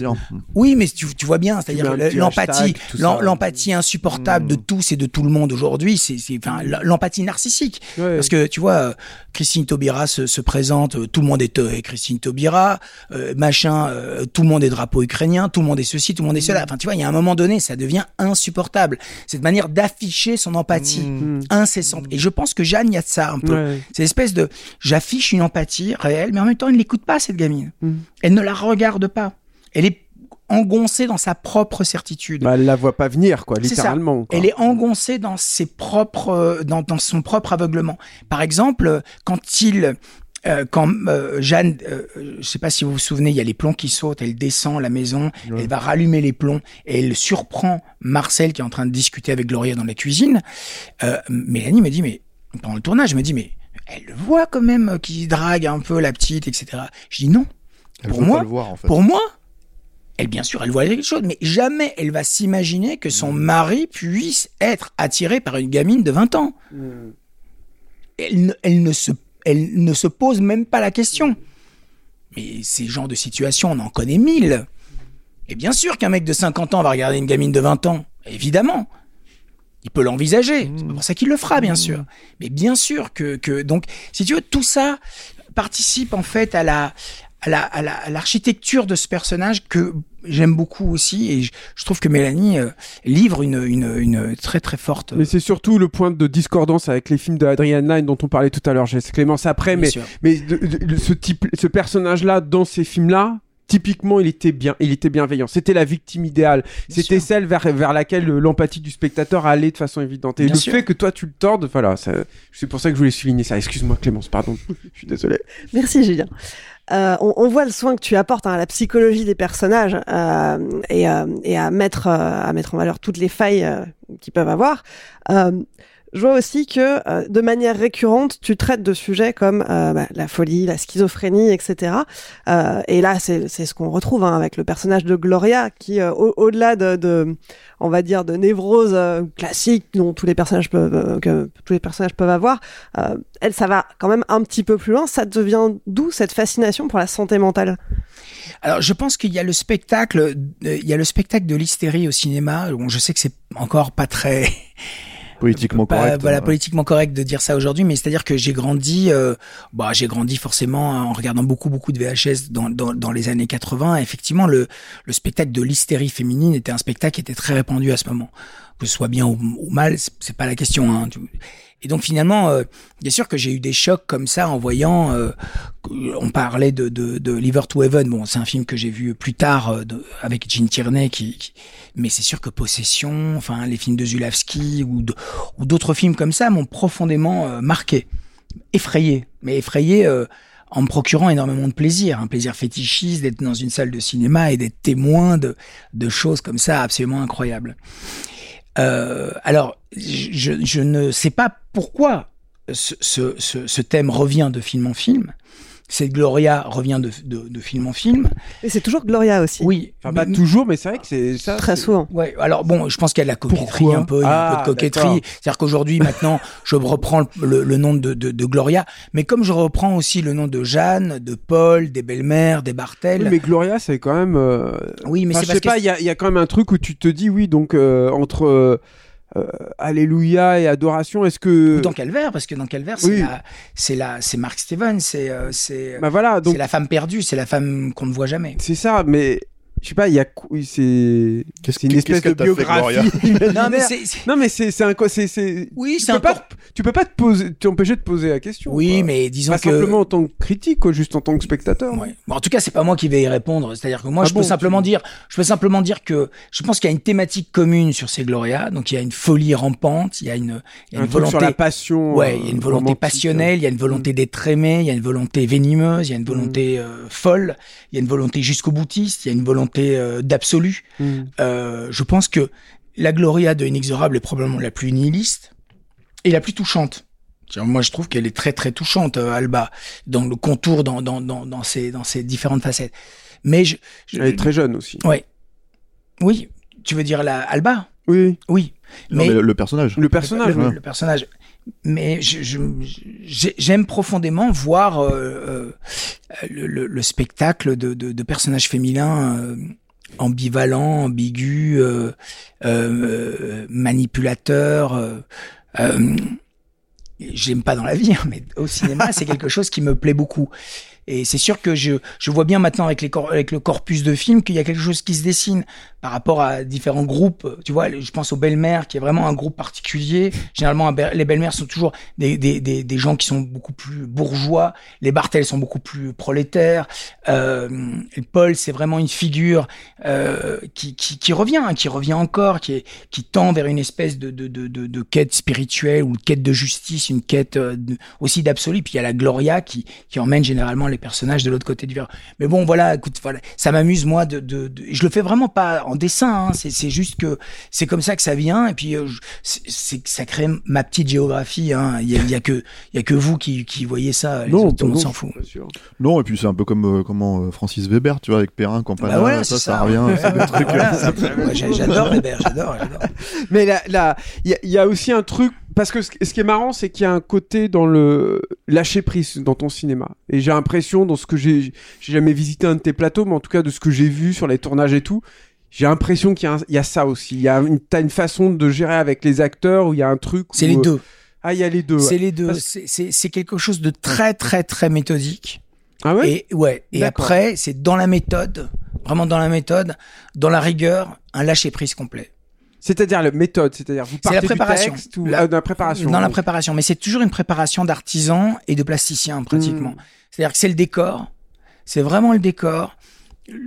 Oui, mais tu, tu vois bien, c'est-à-dire l'empathie, l'empathie insupportable de tous et de tout le monde aujourd'hui, c'est, c'est, enfin, l'empathie narcissique. Ouais. Parce que tu vois, Christine Taubira se, se présente, tout le monde est Christine Taubira, euh, machin, euh, tout le monde est drapeau ukrainien, tout le monde est ceci, tout le monde est cela. Enfin, tu vois, il y a un moment donné, ça devient insupportable. Cette manière d'afficher son empathie Mm. incessante. Et je pense que Jeanne, il y a de ça un peu. Ouais. C'est l'espèce de, j'affiche une empathie réelle, mais en même temps, elle ne l'écoute pas, cette gamine. Mm. Elle ne la regarde pas. Elle est engoncée dans sa propre certitude. Bah, elle la voit pas venir, quoi, littéralement. quoi. Elle est engoncée dans ses propres, euh, dans, dans son propre aveuglement. Par exemple, quand il, euh, quand euh, Jeanne, euh, je sais pas si vous vous souvenez, il y a les plombs qui sautent, elle descend la maison, elle va rallumer les plombs et elle surprend Marcel qui est en train de discuter avec Gloria dans la cuisine. Euh, Mélanie me dit mais pendant le tournage, je me dit mais elle le voit quand même qui drague un peu la petite, etc. Je dis non. Elle pour moi, pas le voir, en fait. pour moi, elle, bien sûr, elle voit quelque chose, mais jamais elle va s'imaginer que Mm. son mari puisse être attiré par une gamine de 20 ans. Elle, ne, elle, ne se, elle ne se pose même pas la question. Mais ces genres de situations, on en connaît mille. Et bien sûr qu'un mec de 50 ans va regarder une gamine de 20 ans. Évidemment. Il peut l'envisager. C'est pas pour ça qu'il le fera, bien sûr. Mais bien sûr que, que, donc, si tu veux, tout ça participe en fait à la, à la, à la- à l'architecture de ce personnage que j'aime beaucoup aussi et je, je trouve que Mélanie euh, livre une, une, une très très forte. Mais c'est surtout le point de discordance avec les films de Adrian Lyne dont on parlait tout à l'heure. J'ai Clémence après, Bien mais mais de- de- de- ce type, ce personnage-là dans ces films-là. Typiquement, il était bien, il était bienveillant. C'était la victime idéale. C'était celle vers, vers laquelle l'empathie du spectateur allait de façon évidente. Et Bien le sûr. fait que toi tu le tordes, voilà, c'est pour ça que je voulais souligner ça. Excuse-moi Clémence, pardon. je suis désolé. Merci Julien. Euh, on, on voit le soin que tu apportes hein, à la psychologie des personnages euh, et, euh, et à mettre euh, à mettre en valeur toutes les failles euh, qu'ils peuvent avoir. Je vois aussi que euh, de manière récurrente, tu traites de sujets comme euh, bah, la folie, la schizophrénie, etc. Euh, et là, c'est ce qu'on retrouve hein, avec le personnage de Gloria, qui au- au-delà de, on va dire, de névrose classique dont tous les personnages peuvent tous les personnages peuvent avoir, elle, ça va quand même un petit peu plus loin. Ça devient d'où cette fascination pour la santé mentale? Alors, je pense qu'il y a le spectacle, il y a le spectacle de l'hystérie au cinéma. Je sais que c'est encore pas très Politiquement pas, correct. voilà, euh, politiquement correct de dire ça aujourd'hui, mais c'est-à-dire que j'ai grandi, euh, bah, j'ai grandi forcément en regardant beaucoup, beaucoup de VHS dans, dans, dans les années 80. Effectivement, le, le spectacle de l'hystérie féminine était un spectacle qui était très répandu à ce moment. Que ce soit bien ou, ou mal, c'est pas la question. Hein. Et donc finalement, euh, bien sûr que j'ai eu des chocs comme ça en voyant. euh, on parlait de, de, de Liver to Heaven. Bon, c'est un film que j'ai vu plus tard euh, de- avec Gene Tierney, qui, qui- mais c'est sûr que Possession, enfin les films de Zulawski ou d'autres films comme ça m'ont profondément euh, marqué, effrayé, mais effrayé. euh, en me procurant énormément de plaisir, un plaisir fétichiste d'être dans une salle de cinéma et d'être témoin de, choses comme ça absolument incroyables. Euh, alors, je, ne sais pas pourquoi ce thème revient de film en film. Cette Gloria revient de, de, de film en film. Et c'est toujours Gloria aussi. Oui. Enfin, pas mais- toujours, mais c'est vrai que c'est ça. Très souvent. Ouais, alors bon, je pense qu'il y a de la coquetterie Pourquoi un peu, il y a un peu Ah, de coquetterie. d'accord. C'est-à-dire qu'aujourd'hui, maintenant, je reprends le, le- le nom de, de, de Gloria, mais comme je reprends aussi le nom de Jeanne, de Paul, des belles-mères, des Bartel. Oui, mais Gloria, c'est quand même. euh, Oui, mais enfin, c'est je parce sais pas, que il y a, il y a quand même un truc où tu te dis, oui, donc euh, entre euh, euh, Alléluia et Adoration, est-ce que. Ou dans Calvaire, parce que dans Calvaire, c'est Oui. la, c'est la, c'est Mark Stevens, c'est, euh, c'est, Bah voilà, donc c'est la femme perdue, c'est la femme qu'on ne voit jamais. c'est ça, mais je sais pas, il y a. C'est. Qu'est-ce C'est une espèce de fait, biographie. Non, mais c'est, c'est- Non, mais c'est c'est un quoi c'est c'est oui, tu c'est peux un pas tu peux pas te poser t'empêcher de poser la question. Oui, quoi. mais disons pas que. simplement en tant que critique, quoi, juste en tant que spectateur. Ouais. Bon, en tout cas, c'est pas moi qui vais y répondre. C'est-à-dire que moi, Ah je bon, peux simplement tu- dire, je peux simplement dire que je pense qu'il y a une thématique commune sur ces Gloria. Donc, il y a une folie rampante, il y a une, il y a Un une truc volonté. sur la passion. Ouais, il y a une euh, volonté passionnelle, il y a une volonté d'être aimé, il y a une volonté venimeuse, il y a une volonté euh, folle, il y a une volonté jusqu'au boutiste, il y a une volonté euh, d'absolu. Mm. Euh, je pense que la Gloria de Inexorable est probablement la plus nihiliste et la plus touchante. Moi, je trouve qu'elle est très très touchante, euh, Alba, dans le contour, dans dans dans dans ses dans ses différentes facettes. Mais je, je- Elle est très jeune aussi. ouais, oui, tu veux dire la Alba? Oui. Oui, Non, mais le, le personnage. Le personnage. le, ouais. le personnage. Mais je- je- j'ai- j'aime profondément voir euh, euh, le, le- le spectacle de, de, de personnages féminins euh, ambivalents, ambigus, euh, manipulateurs. J'aime pas dans la vie, hein, mais au cinéma, c'est quelque chose qui me plaît beaucoup. Et c'est sûr que je, je vois bien maintenant avec, les avec le corpus de films qu'il y a quelque chose qui se dessine par rapport à différents groupes. Tu vois, je pense aux belles-mères, qui est vraiment un groupe particulier. Généralement, les belles-mères sont toujours des, des, des, des, gens qui sont beaucoup plus bourgeois. Les Bartels sont beaucoup plus prolétaires. Euh, Paul, c'est vraiment une figure euh, qui, qui, revient, hein, qui revient encore, qui, qui tend vers une espèce de, de, de, de, quête spirituelle ou de quête de justice, une quête euh, aussi d'absolu. Puis il y a la Gloria qui, qui emmène généralement les personnages de l'autre côté du verre. Mais bon, voilà, écoute, voilà, ça m'amuse moi de, de, de, je le fais vraiment pas en dessin. Hein. C'est juste que c'est comme ça que ça vient. Et puis euh, c'est ça crée ma petite géographie. Hein. Il y, a, y a que il y a que vous qui, qui voyez ça. non, tout le monde s'en fout. Non, et puis c'est un peu comme euh, comment euh, Francis Weber, tu vois, avec Perrin, Campana, bah ça, ça, revient. j'adore Weber, j'adore. Mais là, là, il y, y, a aussi un truc parce que ce, qui est marrant, c'est qu'il y a un côté dans le lâcher prise dans ton cinéma. Et j'ai l'impression, dans ce que j'ai, j'ai jamais visité un de tes plateaux, mais en tout cas de ce que j'ai vu sur les tournages et tout, j'ai l'impression qu'il y, a ça aussi. Il y a une, t'as une façon de gérer avec les acteurs où il y a un truc. C'est les deux. Ah, il y a les deux. C'est les deux. C'est quelque chose de très, très, très méthodique. Ah ouais? Et, ouais. Et après, c'est dans la méthode, vraiment dans la méthode, dans la rigueur, un lâcher prise complet. C'est-à-dire la méthode, c'est-à-dire vous partez la préparation, du texte ou la, la préparation. Dans la préparation, mais c'est toujours une préparation d'artisan et de plasticien pratiquement. Hmm. C'est-à-dire que c'est le décor, c'est vraiment le décor.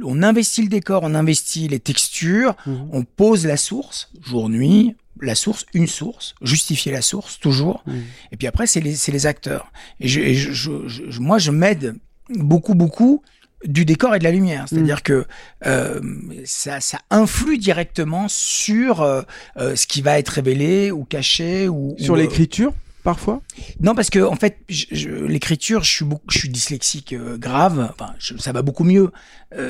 On investit le décor, on investit les textures, hmm. on pose la source, jour-nuit, la source, une source, justifier la source toujours. Hmm. Et puis après, c'est les, les, acteurs. Et, je, et je, je, moi, je m'aide beaucoup, beaucoup du décor et de la lumière. C'est-à-dire mm. que euh, ça, ça, influe directement sur euh, euh, ce qui va être révélé ou caché ou sur l'écriture parfois? Non, parce que en fait, l'écriture, je suis beaucoup, je suis dyslexique grave. Enfin, ça va beaucoup mieux,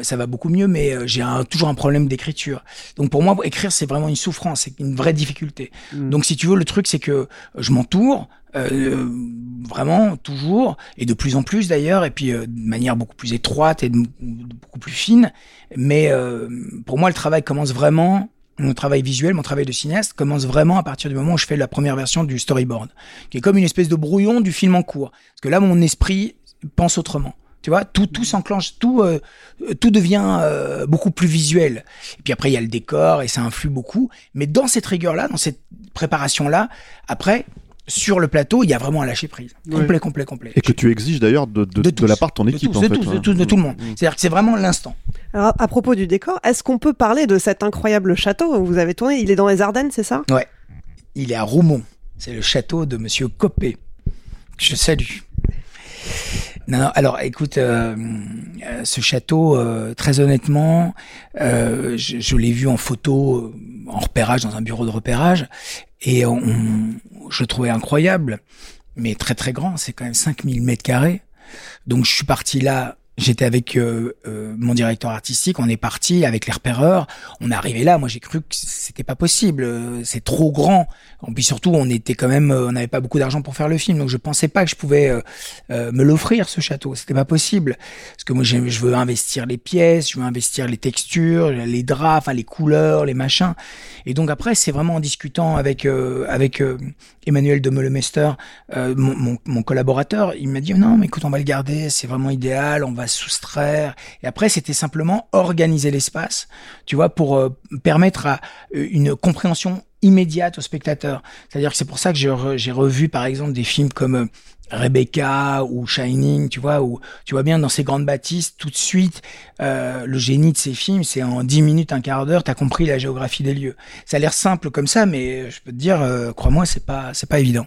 ça va beaucoup mieux, mais j'ai toujours un problème d'écriture. Donc pour moi, écrire, c'est vraiment une souffrance, c'est une vraie difficulté. Mm. Donc si tu veux, le truc, c'est que je m'entoure euh, vraiment toujours et de plus en plus d'ailleurs et puis euh, de manière beaucoup plus étroite et beaucoup plus fine mais euh, pour moi le travail commence vraiment mon travail visuel, mon travail de cinéaste commence vraiment à partir du moment où je fais la première version du storyboard, qui est comme une espèce de brouillon du film en cours. Parce que là, mon esprit pense autrement. Tu vois, tout, tout s'enclenche, tout, tout devient beaucoup plus visuel. Et puis après, il y a le décor et ça influe beaucoup. Mais dans cette rigueur-là, dans cette préparation-là, après, sur le plateau, il y a vraiment un lâcher prise. Complet, complet, complet. Et que tu exiges d'ailleurs de, de, la part de ton équipe. De, en fait, de, tous, de, tout, de tout le monde. Mm. C'est-à-dire que c'est vraiment l'instant. Alors, à propos du décor, est-ce qu'on peut parler de cet incroyable château où vous avez tourné? Il est dans les Ardennes, c'est ça? Ouais. Il est à Roumont. C'est le château de Monsieur Copé. Je salue. Non, non, alors écoute, euh, euh, ce château, euh, très honnêtement, je, je l'ai vu en photo, en repérage, dans un bureau de repérage, et on, je trouvais incroyable, mais très très grand, c'est quand même 5000 mètres carrés. Donc je suis parti là J'étais avec euh, euh, mon directeur artistique, on est parti avec les repéreurs, on est arrivé là, moi j'ai cru que c'était pas possible, euh, c'est trop grand. Et puis surtout, on était quand même, on n'avait pas beaucoup d'argent pour faire le film, donc je pensais pas que je pouvais me l'offrir ce château, c'était pas possible. Parce que moi je veux investir les pièces, je veux investir les textures, les draps, enfin les couleurs, les machins. Et donc après, c'est vraiment en discutant avec avec Emmanuel de Meulemester, mon, mon, mon collaborateur, il m'a dit non mais écoute, on va le garder, c'est vraiment idéal, on va soustraire. Et après, c'était simplement organiser l'espace, tu vois, pour euh, permettre à euh, une compréhension immédiate au spectateur. C'est-à-dire que c'est pour ça que j'ai revu, par exemple, des films comme euh, Rebecca ou Shining, tu vois, où tu vois bien dans ces grandes bâtisses, tout de suite, le génie de ces films, c'est en 10 minutes, un quart d'heure, t'as compris la géographie des lieux. Ça a l'air simple comme ça, mais je peux te dire, crois-moi, c'est pas, c'est pas évident.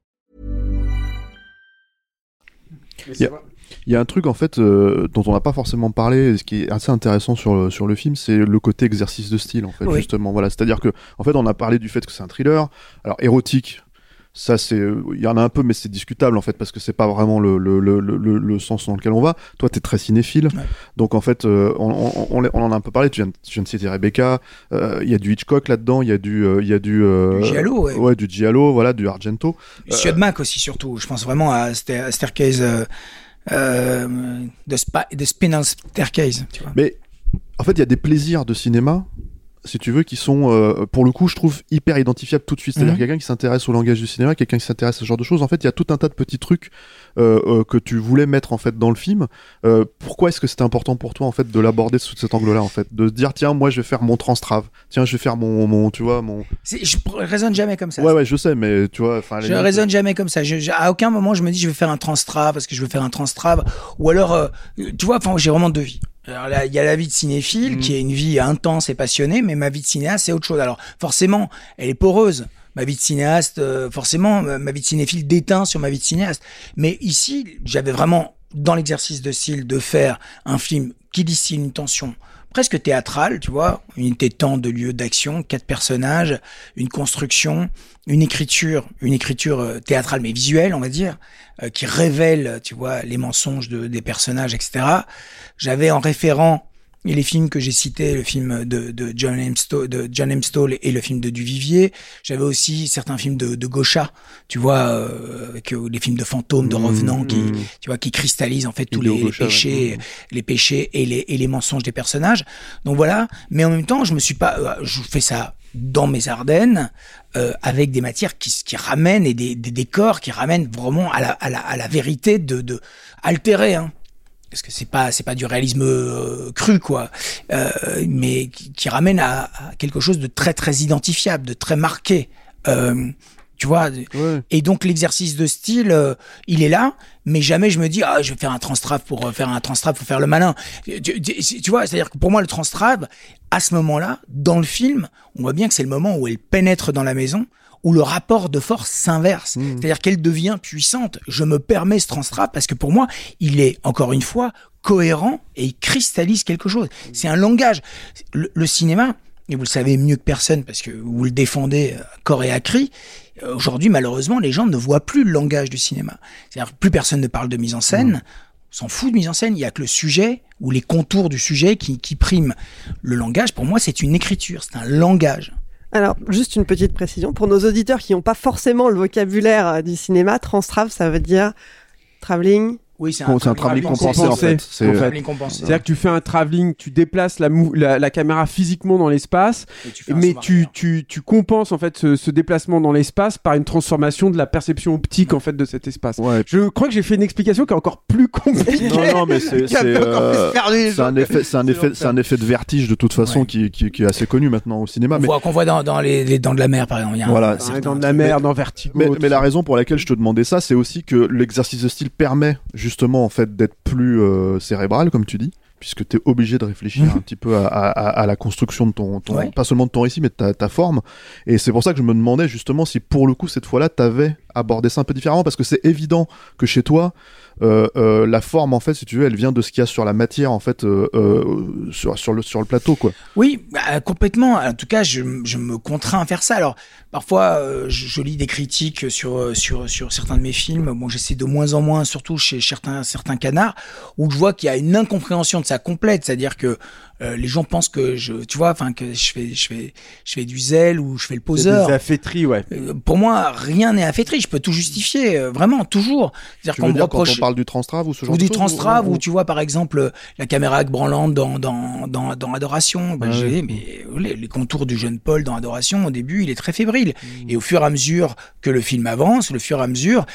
Il y, a un truc en fait euh, dont on n'a pas forcément parlé, ce qui est assez intéressant sur le, sur le film, c'est le côté exercice de style en fait justement. Voilà, c'est-à-dire que en fait on a parlé du fait que c'est un thriller, alors érotique. Ça, c'est, il y en a un peu, mais c'est discutable en fait parce que c'est pas vraiment le, le, le, le, sens dans lequel on va. Toi, t'es très cinéphile, donc en fait, euh, on, on, on, on en a un peu parlé. Tu viens, tu viens de citer Rebecca. euh, Il y a du Hitchcock là-dedans. Il y a du, euh, il y a du, euh, Du Giallo, ouais. du Giallo, voilà, du Argento. Du Siodmak aussi, surtout. Je pense vraiment à, à Staircase, euh, euh, de, Spa, de Spinal Staircase, tu vois. Mais en fait, il y a des plaisirs de cinéma, si tu veux, qui sont, euh, pour le coup, je trouve hyper identifiables tout de suite. C'est-à-dire Mhm. quelqu'un qui s'intéresse au langage du cinéma, quelqu'un qui s'intéresse à ce genre de choses. En fait, il y a tout un tas de petits trucs euh, euh, que tu voulais mettre en fait dans le film. Euh, pourquoi est-ce que c'était important pour toi en fait de l'aborder sous cet angle-là en fait, de se dire tiens, moi, je vais faire mon transtrave. Tiens, je vais faire mon, mon tu vois, mon. Je raisonne jamais comme ça. Ouais, ouais, je sais, mais tu vois, Je raisonne jamais comme ça. Je, je- à aucun moment je me dis je vais faire un transtrave parce que je veux faire un transtrave. Ou alors, euh, tu vois, enfin, j'ai vraiment deux vies. Alors là, il y a la vie de cinéphile qui est une vie intense et passionnée, mais ma vie de cinéaste c'est autre chose. Alors forcément, elle est poreuse. Ma vie de cinéaste, euh, forcément, ma ma vie de cinéphile déteint sur ma vie de cinéaste. Mais ici, j'avais vraiment dans l'exercice de style de faire un film qui distille une tension presque théâtrale, tu vois, une unité de temps de lieu d'action, quatre personnages, une construction, une écriture, une écriture euh, théâtrale mais visuelle, on va dire, euh, qui révèle, tu vois, les mensonges de, des personnages, etc. J'avais en référent et les films que j'ai cités, le film de, de John M. Stoll, de John M. Stoll et le film de Duvivier. J'avais aussi certains films de, de Gaucha, tu vois, euh, avec euh, les films de fantômes, de Mmh, revenants, qui, mmh. tu vois, qui cristallisent en fait tous les, les Gaucha, ouais. péchés, les péchés et les, et les mensonges des personnages. Donc voilà. Mais en même temps, je me suis pas, euh, je fais ça dans mes Ardennes euh, avec des matières qui, qui ramènent et des, des décors qui ramènent vraiment à la, à la, à la vérité de, de altérée. Hein parce que c'est pas c'est pas du réalisme euh, cru quoi. Euh, mais qui, qui ramène à, à quelque chose de très très identifiable de très marqué. Euh, tu vois Ouais. et donc l'exercice de style euh, il est là mais jamais je me dis ah je vais faire un transtrave pour euh, faire un transtrave pour faire le malin. Tu, tu- tu vois c'est à dire que pour moi le transtrave à ce moment là dans le film on voit bien que c'est le moment où elle pénètre dans la maison où le rapport de force s'inverse. C'est-à-dire qu'elle devient puissante. Je me permets ce transtrave parce que pour moi, il est, encore une fois, cohérent et il cristallise quelque chose. C'est un langage. Le, le cinéma, et vous le savez mieux que personne parce que vous le défendez à corps et à cri, euh, aujourd'hui, malheureusement, les gens ne voient plus le langage du cinéma. C'est-à-dire que plus personne ne parle de mise en scène. On s'en fout de mise en scène, il y a que le sujet ou les contours du sujet qui, qui priment. Le langage, pour moi, c'est une écriture, c'est un langage. Alors, juste une petite précision. Pour nos auditeurs qui n'ont pas forcément le vocabulaire euh, du cinéma, transtrave, ça veut dire travelling. Oui, c'est c'est un travelling compensé en fait. C'est En fait. compensé. C'est-à-dire que tu fais un travelling, tu déplaces la, mou- la, la caméra physiquement dans l'espace, un mais tu, tu, tu compenses en fait ce, ce déplacement dans l'espace par une transformation de la perception optique en fait de cet espace. Ouais. Je crois que j'ai fait une explication qui est encore plus compliquée. Non, non, mais c'est euh, un effet, c'est un effet, l'enfer. c'est un effet de vertige de toute façon Ouais. qui, qui, qui est assez connu maintenant au cinéma. Qu'on Mais voit, qu'on voit dans, dans les, les dents de la mer, par exemple. Il y a un- Voilà, un dans de la mer, dans Vertigo. Mais, mais la raison pour laquelle je te demandais ça, c'est aussi que l'exercice de style permet justement en fait d'être plus euh, cérébral, comme tu dis, puisque tu es obligé de réfléchir un petit peu à, à- à- à la construction de ton, ton- Ouais. pas seulement de ton récit, mais de ta, ta forme. Et c'est pour ça que je me demandais justement si pour le coup cette fois-là, t'avais abordé ça un peu différemment, parce que c'est évident que chez toi, euh, euh, la forme en fait, si tu veux, elle vient de ce qu'il y a sur la matière en fait, euh, sur, sur le sur le plateau quoi. Oui, bah, complètement. En tout cas, je, je me contrains à faire ça. Alors, parfois, je, je lis des critiques sur, sur, sur certains de mes films. Bon, j'essaie de moins en moins, surtout chez certains, certains canards, où je vois qu'il y a une incompréhension de ça complète. C'est-à-dire que euh, les gens pensent que je, tu vois, enfin, que je fais, je fais, je fais du zèle ou je fais le C'est poseur. des affaîtries, ouais. Euh, Pour moi, rien n'est affaîtri. Je peux tout justifier, euh, vraiment, toujours. C'est-à-dire Tu qu'on me dire quand reproche on parle du transtrave ou ce genre ou de du transtrave ou- où tu vois par exemple la caméra branlante dans dans dans, dans Adoration ben, Ah j'ai oui. mais les, les contours du jeune Paul dans Adoration au début il est très fébrile Mmh. et au fur et à mesure que le film avance le fur et à mesure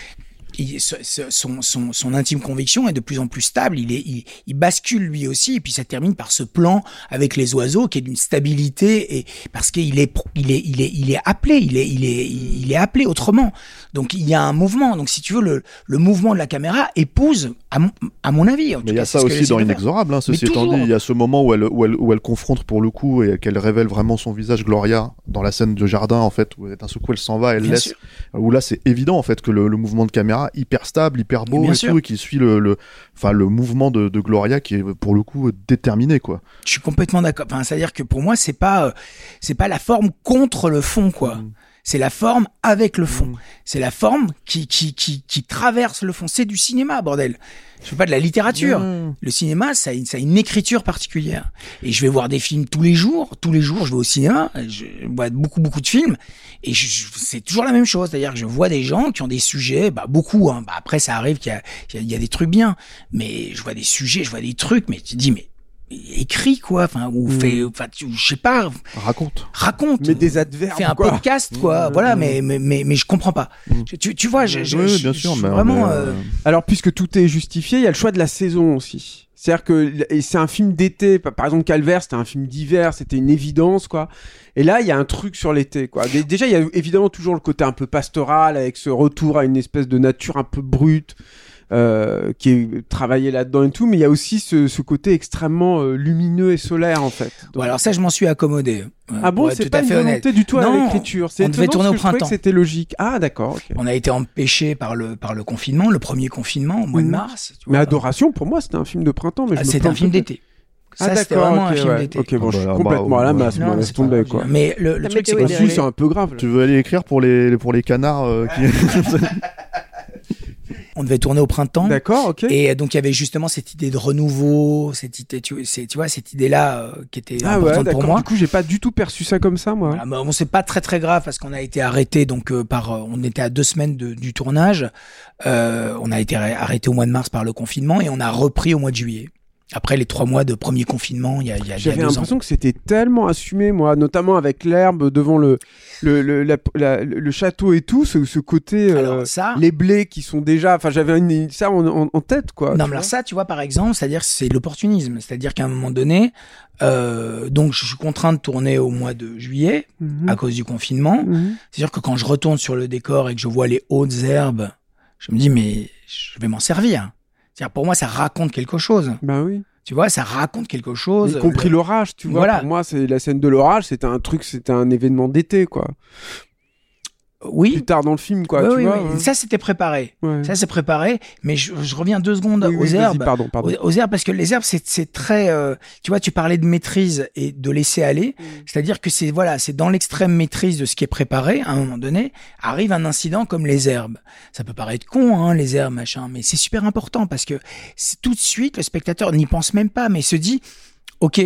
son, son, son intime conviction est de plus en plus stable, il, est, il bascule lui aussi, et puis ça termine par ce plan avec les oiseaux qui est d'une stabilité, et parce qu'il est, il est, il est, il est appelé, il est, il est, il est appelé autrement. Donc il y a un mouvement. Donc si tu veux, le, le mouvement de la caméra épouse, à mon, à mon avis. en Mais il y a ça aussi dans. Inexorable, hein, ceci étant dit, il y a ce moment où elle, où, elle, où elle confronte pour le coup et qu'elle révèle vraiment son visage, Gloria, dans la scène de jardin, en fait, où d'un coup elle s'en va, elle Bien laisse, sûr. où là c'est évident en fait que le, le mouvement de caméra hyper stable, hyper beau et sûr. tout, et qui suit le, le, le mouvement de, de Gloria qui est pour le coup déterminé quoi. Je suis complètement d'accord. Enfin, c'est-à-dire que pour moi, c'est pas, euh, c'est pas la forme contre le fond, quoi. Mm. C'est la forme avec le fond. C'est la forme qui, qui, qui, qui traverse le fond. C'est du cinéma, bordel. Je fais pas de la littérature. Le cinéma, ça a, une, ça a une écriture particulière. Et je vais voir des films tous les jours. Tous les jours, je vais au cinéma. Je vois beaucoup, beaucoup de films. Et je- je- c'est toujours la même chose. C'est-à-dire que je vois des gens qui ont des sujets, bah, beaucoup. Hein. Bah, après, ça arrive qu'il y y a- il y a des trucs bien. Mais je vois des sujets, je vois des trucs. Mais tu te dis, mais écris quoi. Enfin, ou fais, enfin, tu- je sais pas. Raconte. Raconte. Mais des adverbes. Fais un quoi. podcast, quoi. voilà, mais, mais, mais, mais je comprends pas. Je- Tu, tu vois, je, je, Oui, je- bien je sûr, mais- vraiment. mais, euh, Alors, puisque tout est justifié, il y a le choix de la saison aussi. C'est-à-dire que et c'est un film d'été. Par exemple, Calvaire, c'était un film d'hiver, c'était une évidence, quoi. Et là, il y a un truc sur l'été, quoi. Dé- Déjà, il y a évidemment toujours le côté un peu pastoral, avec ce retour à une espèce de nature un peu brute, euh, qui est travaillé là-dedans et tout. Mais il y a aussi ce, ce côté extrêmement euh, lumineux et solaire, en fait. Bon, alors ça, je m'en suis accommodé. euh, ah bon, c'est tout pas à une fait volonté honnête. du tout à l'écriture. C'est on devait tourner au printemps. c'était logique. Ah, d'accord. On a été empêché par le par le confinement, le premier confinement au mois de Mhm. mars. tu Mais. Adoration, pour moi, c'était un film de printemps. Mais Ah, me c'était un film d'été. Ah, Ça, c'était d'accord, vraiment un film ouais. d'été. Ok, bon, je suis Bah, complètement à la bah, masse, Non, moi, c'est laisse tomber, quoi. Mais le, le truc, c'est que Bah, c'est un peu grave. là. Tu veux aller écrire pour les, pour les canards euh, qui... on devait tourner au printemps. D'accord, ok. Et donc il y avait justement cette idée de renouveau, cette idée, tu, vois, cette idée-là euh, qui était Ah ouais, importante pour moi. Du coup, j'ai pas du tout perçu ça comme ça, moi. Voilà, mais bon, c'est pas très très grave parce qu'on a été arrêté donc euh, par, euh, on était à deux semaines de- du tournage. On a été arrêt- arrêté au mois de mars par le confinement et on a repris au mois de juillet. Après les trois mois de premier confinement, il y a, il y a, J'avais l'impression que c'était tellement assumé, moi, notamment avec l'herbe devant le le, le, la- la- le château et tout, ce, ce côté, euh, Alors ça, les blés qui sont déjà, enfin, j'avais une- ça en, en- en tête, quoi. non, mais alors ça, tu vois, par exemple, c'est-à-dire c'est l'opportunisme. C'est-à-dire qu'à un moment donné, euh, donc je suis contraint de tourner au mois de juillet Mhm. à cause du confinement. Mhm. C'est-à-dire que quand je retourne sur le décor et que je vois les hautes herbes, je me dis, mais je vais m'en servir. C'est-à-dire, pour moi, ça raconte quelque chose. Bah oui. Tu vois, ça raconte quelque chose. Y compris Le- l'orage, tu vois. Voilà. Pour moi, c'est la scène de l'orage, c'était un truc, c'était un événement d'été, quoi. Oui. Plus tard dans le film, quoi, Oui, tu oui, vois. oui. ouais. Ça, c'était préparé. Ouais. Ça, c'est préparé. Mais je, je reviens deux secondes aux herbes. Pardon, pardon. Aux, aux herbes, parce que les herbes, c'est très. euh, tu vois, tu parlais de maîtrise et de laisser aller. Mm. C'est-à-dire que c'est voilà, c'est dans l'extrême maîtrise de ce qui est préparé. À un moment donné, arrive un incident comme les herbes. Ça peut paraître con, hein, les herbes, machin, mais c'est super important parce que tout de suite le spectateur n'y pense même pas, mais se dit, ok.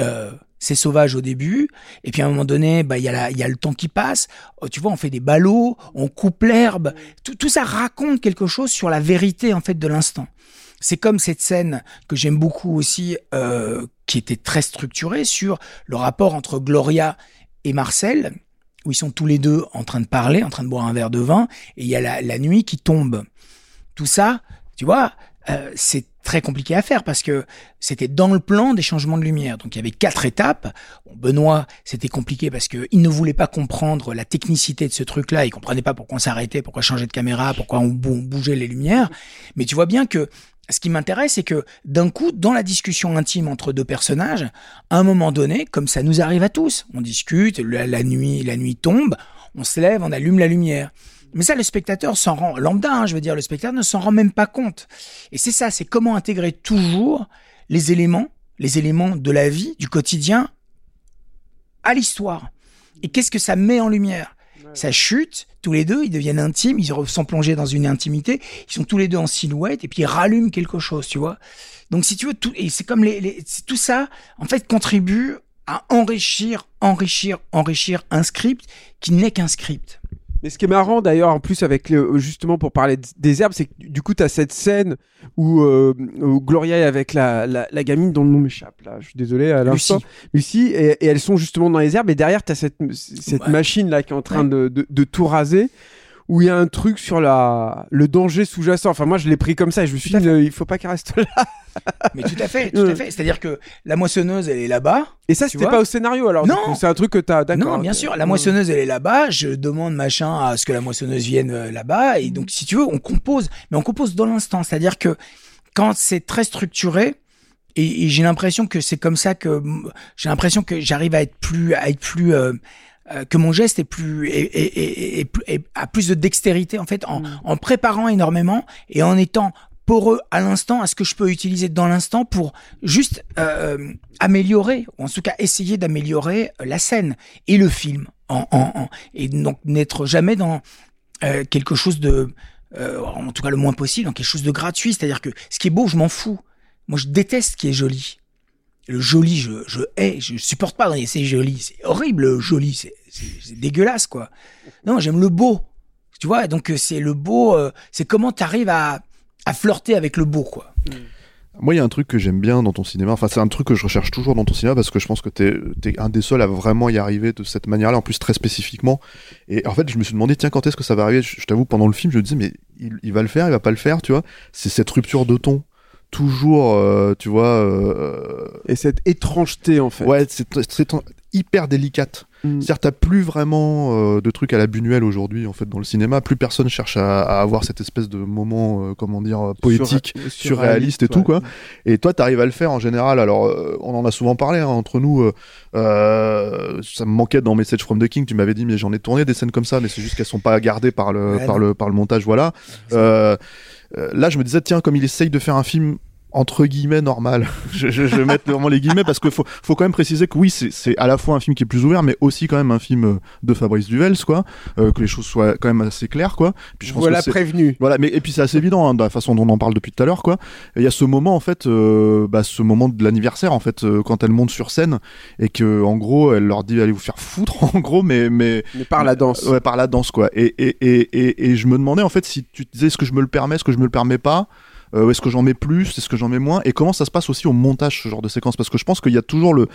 Euh, c'est sauvage au début, et puis à un moment donné, bah il y a le temps qui passe. Oh, tu vois, on fait des ballots, on coupe l'herbe. Tout, tout ça raconte quelque chose sur la vérité en fait de l'instant. C'est comme cette scène que j'aime beaucoup aussi, euh, qui était très structurée sur le rapport entre Gloria et Marcel, où ils sont tous les deux en train de parler, en train de boire un verre de vin, et il y a la, la nuit qui tombe. Tout ça, tu vois, euh, c'est très compliqué à faire parce que c'était dans le plan des changements de lumière. Donc il y avait quatre étapes. Benoît, c'était compliqué parce que il ne voulait pas comprendre la technicité de ce truc-là. Il comprenait pas pourquoi on s'arrêtait, pourquoi changer de caméra, pourquoi on bougeait les lumières. Mais tu vois bien que ce qui m'intéresse, c'est que d'un coup, dans la discussion intime entre deux personnages, à un moment donné, comme ça nous arrive à tous, on discute, la, la nuit, la nuit tombe, on se lève, on allume la lumière. Mais ça, le spectateur s'en rend, lambda, hein, je veux dire, le spectateur ne s'en rend même pas compte. Et c'est ça, c'est comment intégrer toujours les éléments, les éléments de la vie, du quotidien, à l'histoire. Et qu'est-ce que ça met en lumière? Ça chute, tous les deux, ils deviennent intimes, ils sont plongés dans une intimité, ils sont tous les deux en silhouette, et puis ils rallument quelque chose, tu vois. Donc si tu veux, tout, et c'est comme les, les- tout ça, en fait, contribue à enrichir, enrichir, enrichir un script qui n'est qu'un script. Mais ce qui est marrant d'ailleurs, en plus avec le, justement pour parler des herbes, c'est que du coup tu as cette scène où, euh, où Gloria est avec la, la, la gamine dont le nom m'échappe là. Je suis désolé à. Lucie. Lucie, et, et elles sont justement dans les herbes et derrière tu as cette, cette Ouais. machine là qui est en train Ouais. de, de, de tout raser. Où il y a un truc sur la le danger sous-jacent. Enfin, moi, je l'ai pris comme ça. et Je me suis dit, euh, il faut pas qu'elle reste là. Mais tout à fait, tout à fait. C'est-à-dire que la moissonneuse, elle est là-bas. Et ça, c'était pas au scénario. Alors, Non. c'est un truc que t'as. D'accord. Non, bien sûr. La moissonneuse, elle est là-bas. Je demande machin à ce que la moissonneuse vienne euh, là-bas. Et donc, si tu veux, on compose. Mais on compose dans l'instant. C'est-à-dire que quand c'est très structuré, et, et j'ai l'impression que c'est comme ça que j'ai l'impression que j'arrive à être plus, à être plus, euh, euh, que mon geste est plus, est, a plus de dextérité en fait, en, en préparant énormément et en étant poreux à l'instant à ce que je peux utiliser dans l'instant pour juste euh, améliorer, ou en tout cas essayer d'améliorer la scène et le film, en, en, en- et donc n'être jamais dans euh, quelque chose de, euh, en tout cas le moins possible, dans quelque chose de gratuit. C'est-à-dire que ce qui est beau, je m'en fous. Moi, je déteste ce qui est joli. Le joli, je, je hais, je supporte pas. C'est joli, c'est horrible, le joli, c'est dégueulasse, quoi. Non, j'aime le beau. Tu vois, donc euh, c'est le beau, euh, c'est comment tu arrives à, à flirter avec le beau, quoi. Moi, il y a un truc que j'aime bien dans ton cinéma. Enfin, c'est un truc que je recherche toujours dans ton cinéma parce que je pense que t'es es un des seuls à vraiment y arriver de cette manière-là, en plus très spécifiquement. Et en fait, je me suis demandé, tiens, quand est-ce que ça va arriver? Je, je t'avoue, pendant le film, je me disais, mais il, il va le faire, il va pas le faire, tu vois? C'est cette rupture de ton. Toujours, euh, tu vois. euh, Et cette étrangeté, en fait. Ouais, c'est hyper délicate. Mm. C'est-à-dire, t'as plus vraiment euh, de trucs à la Buñuel aujourd'hui, en fait, dans le cinéma. Plus personne cherche à, à avoir cette espèce de moment, euh, comment dire, euh, poétique, Surra- surréaliste et tout, quoi. Et toi, t'arrives à le faire en général. Alors, euh, on en a souvent parlé hein, entre nous. ça me manquait dans Message from the King. Tu m'avais dit, mais j'en ai tourné des scènes comme ça, mais c'est juste qu'elles sont pas gardées par le, Ouais, par non. le, par le montage. Voilà. Euh, là, je me disais, tiens, comme il essaye de faire un film entre guillemets normal. je, je, je vais mettre vraiment les guillemets parce qu'il faut, faut quand même préciser que oui, c'est c'est à la fois un film qui est plus ouvert, mais aussi quand même un film euh, de Fabrice Duvels, quoi. Euh, que les choses soient quand même assez claires, quoi. Puis je pense Voilà que prévenu. voilà, mais et puis c'est assez évident hein, de la façon dont on en parle depuis tout à l'heure, quoi. Et Il y a ce moment en fait, euh, bah, ce moment de l'anniversaire en fait, euh, quand elle monte sur scène et que en gros, elle leur dit allez vous faire foutre en gros, mais mais Mais par la danse. ouais, par la danse quoi. Et et, et, et, et je me demandais en fait si tu disais est-ce que je me le permets, est-ce que je me le permets pas? Euh, est-ce que j'en mets plus? Est-ce que j'en mets moins? Et comment ça se passe aussi au montage ce genre de séquence? Parce que je pense qu'il y a toujours le,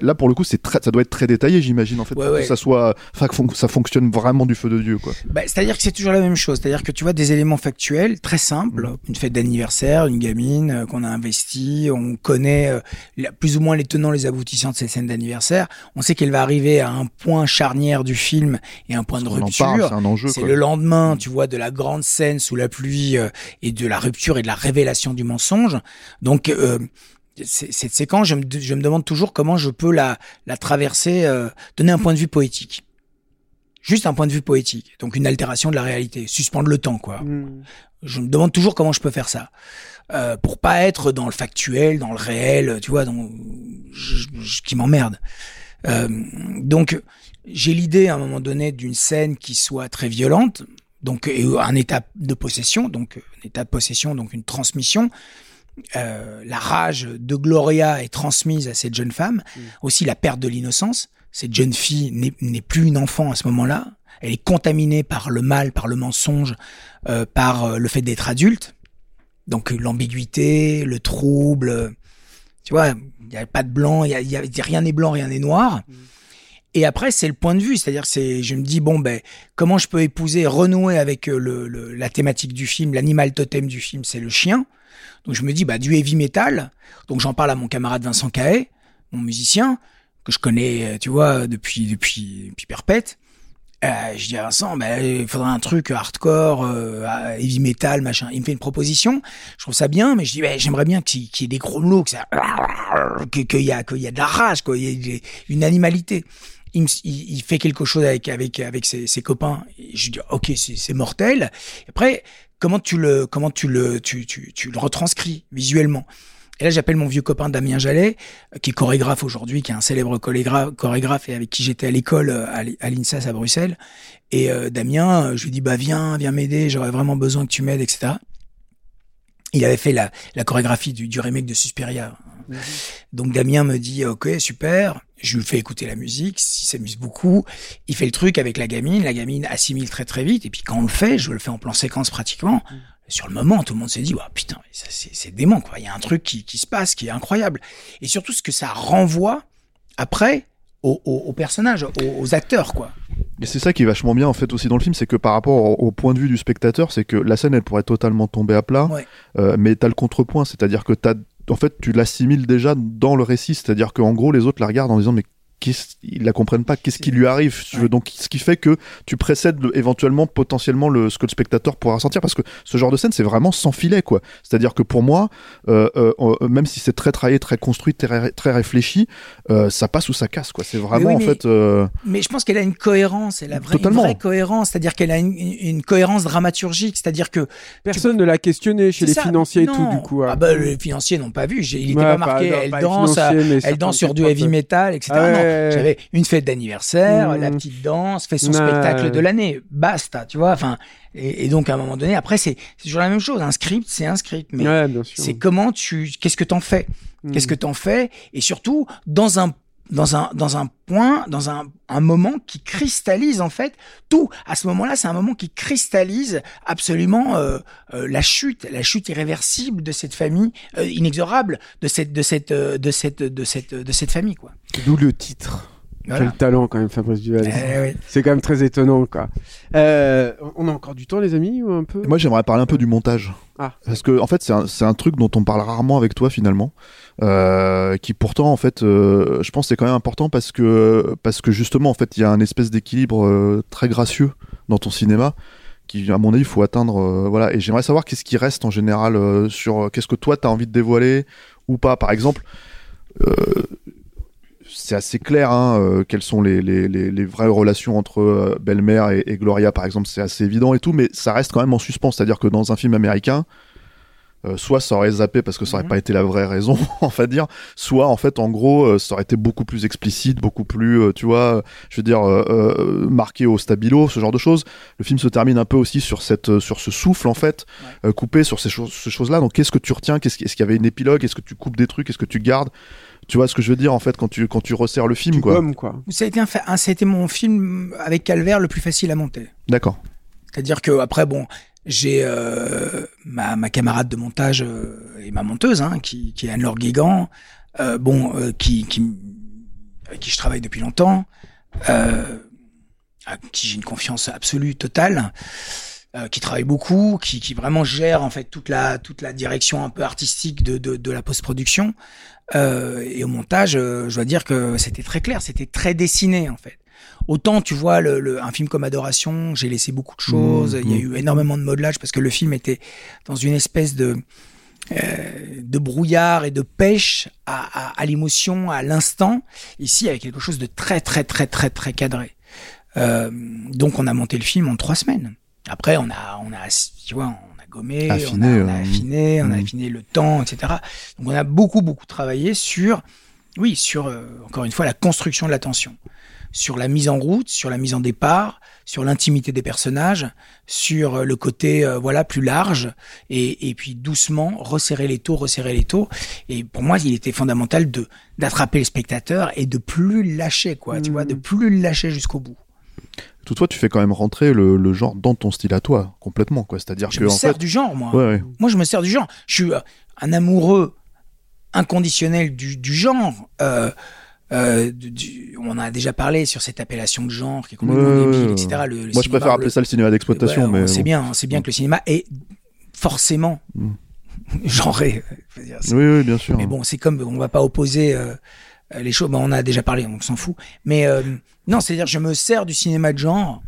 là pour le coup, c'est ça doit être très détaillé, j'imagine en fait, Ouais, pour ouais. que ça soit, enfin, que ça fonctionne vraiment du feu de dieu quoi. Bah, C'est-à-dire que c'est toujours la même chose. C'est-à-dire que tu vois des éléments factuels très simples, une fête d'anniversaire, une gamine euh, qu'on a investi, on connaît euh, la- plus ou moins les tenants, les aboutissants de cette scène d'anniversaire. On sait qu'elle va arriver à un point charnière du film et un point de rupture. c'est le lendemain, tu vois, de la grande scène sous la pluie et de la rupture et de la révélation du mensonge. Donc, euh, cette séquence, je me, je me demande toujours comment je peux la, la traverser, euh, donner un point de vue poétique. Juste un point de vue poétique. Donc, une altération de la réalité. Suspendre le temps, quoi. Mm. Je me demande toujours comment je peux faire ça. Euh, pour pas être dans le factuel, dans le réel, tu vois, dans, je- je- qui m'emmerde. Euh, donc, j'ai l'idée à un moment donné d'une scène qui soit très violente, donc et un état de possession, donc un état de possession, donc une transmission. Euh, la rage de Gloria est transmise à cette jeune femme, aussi la perte de l'innocence. Cette jeune fille n'est plus une enfant à ce moment-là. Elle est contaminée par le mal, par le mensonge, euh, par euh, le fait d'être adulte. Donc euh, l'ambiguïté, le trouble. euh, Tu vois, il n'y a pas de blanc, y a, y a- rien n'est blanc, rien n'est noir. Et après, c'est le point de vue, c'est-à-dire, c'est, je me dis bon ben, comment je peux épouser, renouer avec euh, le, le- la thématique du film, l'animal totem du film, c'est le chien. Donc je me dis bah du heavy metal. Donc j'en parle à mon camarade Vincent Cahet, mon musicien que je connais, euh, tu vois, depuis depuis depuis perpète. Euh, je dis à Vincent, bah, il faudrait un truc hardcore, euh, heavy metal, machin. Il me fait une proposition. Je trouve ça bien, mais je dis, bah, j'aimerais bien qu'il qu'il y ait des gros que- qu'il y a, qu'il y a de la rage, quoi. Il y ait une animalité. Il, me- il- il fait quelque chose avec avec avec ses, ses copains. Et je dis, ok, c'est mortel. Après, comment tu le comment tu le tu tu, tu le retranscris visuellement? Et là, j'appelle mon vieux copain Damien Jallet, euh, qui est chorégraphe aujourd'hui, qui est un célèbre chorégra- chorégraphe et avec qui j'étais à l'école euh, à l'INSAS à Bruxelles. Et euh, Damien, euh, je lui dis, bah viens, viens m'aider, j'aurais vraiment besoin que tu m'aides, etc. Il avait fait la, la chorégraphie du, du remake de Suspiria. Donc Damien me dit, ok, super. Je lui fais écouter la musique, il s'amuse beaucoup. Il fait le truc avec la gamine, la gamine assimile très très vite. Et puis quand on le fait, je le fais en plan séquence pratiquement. Sur le moment, tout le monde s'est dit, putain, ça, c'est c'est dément, quoi. Il y a un truc qui, qui se passe, qui est incroyable. Et surtout, ce que ça renvoie après aux, aux, aux personnages, aux, aux acteurs, quoi. Et c'est ça qui est vachement bien en fait aussi dans le film, c'est que par rapport au, au point de vue du spectateur, c'est que la scène elle pourrait totalement tomber à plat, Ouais. euh, mais t'as le contrepoint, c'est-à-dire que t'as, en fait, tu l'assimiles déjà dans le récit, c'est-à-dire qu'en gros les autres la regardent en disant mais ils la comprennent pas. Qu'est-ce qui lui arrive si tu veux. Donc, ce qui fait que tu précèdes le- éventuellement, potentiellement, le, ce que le spectateur pourra ressentir. Parce que ce genre de scène, c'est vraiment sans filet, quoi. C'est-à-dire que pour moi, euh, euh, euh, même si c'est très travaillé, très construit, très, très réfléchi, euh, ça passe ou ça casse, quoi. C'est vraiment, oui, en mais- fait. euh, Mais je pense qu'elle a une cohérence, elle a vra- une Totalement. vraie cohérence, c'est-à-dire qu'elle a une, une cohérence dramaturgique, c'est-à-dire que Personne ne l'a questionné chez les ça, financiers et tout, du coup. hein. Ah bah, les financiers n'ont pas vu, il était Ouais, pas pas- marqué, non, elle pas les danse, à- mais elle danse sur du heavy metal, etc. Ah ouais, Non, J'avais une fête d'anniversaire, Mmh. la petite danse, fait son spectacle de l'année, basta, tu vois. Enfin, et, et donc à un moment donné, après c'est c'est toujours la même chose. Un script, c'est un script, mais Ouais, c'est comment tu, qu'est-ce que t'en fais, qu'est-ce que t'en fais, et surtout dans un dans un dans un point, dans un un moment qui cristallise en fait tout. À ce moment-là, c'est un moment qui cristallise absolument euh, euh, la chute, la chute irréversible de cette famille, euh, inexorable de cette de cette euh, de cette de cette de cette famille quoi. D'où le titre. Voilà. Quel talent quand même, Fabrice Duval. Eh oui. C'est quand même très étonnant, quoi. Euh, on a encore du temps, les amis, ou un peu? Moi, j'aimerais parler un peu du montage. Ah. Parce que, en fait, c'est un, c'est un truc dont on parle rarement avec toi, finalement. Euh, qui pourtant, en fait, euh, je pense que c'est quand même important parce que, parce que justement, en fait, il y a un espèce d'équilibre euh, très gracieux dans ton cinéma qui, à mon avis, il faut atteindre. euh, voilà. Et j'aimerais savoir qu'est-ce qui reste en général euh, sur euh, qu'est-ce que toi, tu as envie de dévoiler ou pas. Par exemple, euh, c'est assez clair hein, euh, quelles sont les, les, les, les vraies relations entre euh, Belle-Mère et, et Gloria, par exemple, c'est assez évident et tout, mais ça reste quand même en suspens. C'est-à-dire que dans un film américain, euh, soit ça aurait zappé parce que ça aurait Mhm. pas été la vraie raison, on va dire, soit en fait, en gros, euh, ça aurait été beaucoup plus explicite, beaucoup plus, euh, tu vois, je veux dire, marqué au stabilo, ce genre de choses. Le film se termine un peu aussi sur cette, sur ce souffle en fait, coupé sur ces ces choses-là. Donc, qu'est-ce que tu retiens? Qu'est-ce qui- Est-ce qu'il y avait une épilogue? Est-ce que tu coupes des trucs? Est-ce que tu gardes? Tu vois ce que je veux dire en fait quand tu quand tu resserres le film, Tu quoi. gommes, quoi. Ça a été un, fa- un- ça a été mon film avec Calvaire le plus facile à monter. D'accord. C'est-à-dire que après, bon, j'ai euh, ma, ma camarade de montage euh, et ma monteuse, hein, qui, qui est Anne-Laure Guégan, euh, bon, euh, qui, qui, avec qui je travaille depuis longtemps, euh, à qui j'ai une confiance absolue, totale, euh, qui travaille beaucoup, qui, qui vraiment gère en fait toute la toute la direction un peu artistique de, de, de la post-production. Euh, et au montage, euh, je dois dire que c'était très clair, c'était très dessiné en fait. Autant tu vois le, le- un film comme Adoration, j'ai laissé beaucoup de choses, Mmh, il y a mmh. eu énormément de modelage parce que le film était dans une espèce de euh, de brouillard et de pêche à, à, à l'émotion, à l'instant. Ici, il y avait quelque chose de très très très très très cadré. Euh, donc on a monté le film en trois semaines. Après, on a on a tu vois, on a gommé, Affiné, on a, on a affiné, on a mmh. affiné le temps, etc. Donc on a beaucoup beaucoup travaillé sur oui, sur euh, encore une fois la construction de la tension, sur la mise en route, sur la mise en départ, sur l'intimité des personnages, sur euh, le côté euh, voilà plus large et, et puis doucement resserrer les taux, resserrer les taux. Et pour moi, il était fondamental de d'attraper le spectateur et de plus le lâcher quoi, tu vois, de plus le lâcher jusqu'au bout. Toutefois, tu fais quand même rentrer le, le genre dans ton style à toi, complètement, quoi. C'est-à-dire Je que me en sers fait, du genre moi. Ouais, ouais. Moi, je me sers du genre. Je suis euh, un amoureux inconditionnel du, du genre. Euh, euh, du- on a déjà parlé sur cette appellation de genre qui est complètement Ouais, débile, etc. Le- le Moi, je préfère appeler le- ça le cinéma d'exploitation, mais c'est bon. bien, c'est bien que le cinéma est forcément Mm. genré. je dire, Oui, oui, bien sûr. mais bon, c'est comme on va pas opposer euh, les choses. Bon, on a déjà parlé, on s'en fout. Mais euh, non, c'est-à-dire, je me sers du cinéma de genre,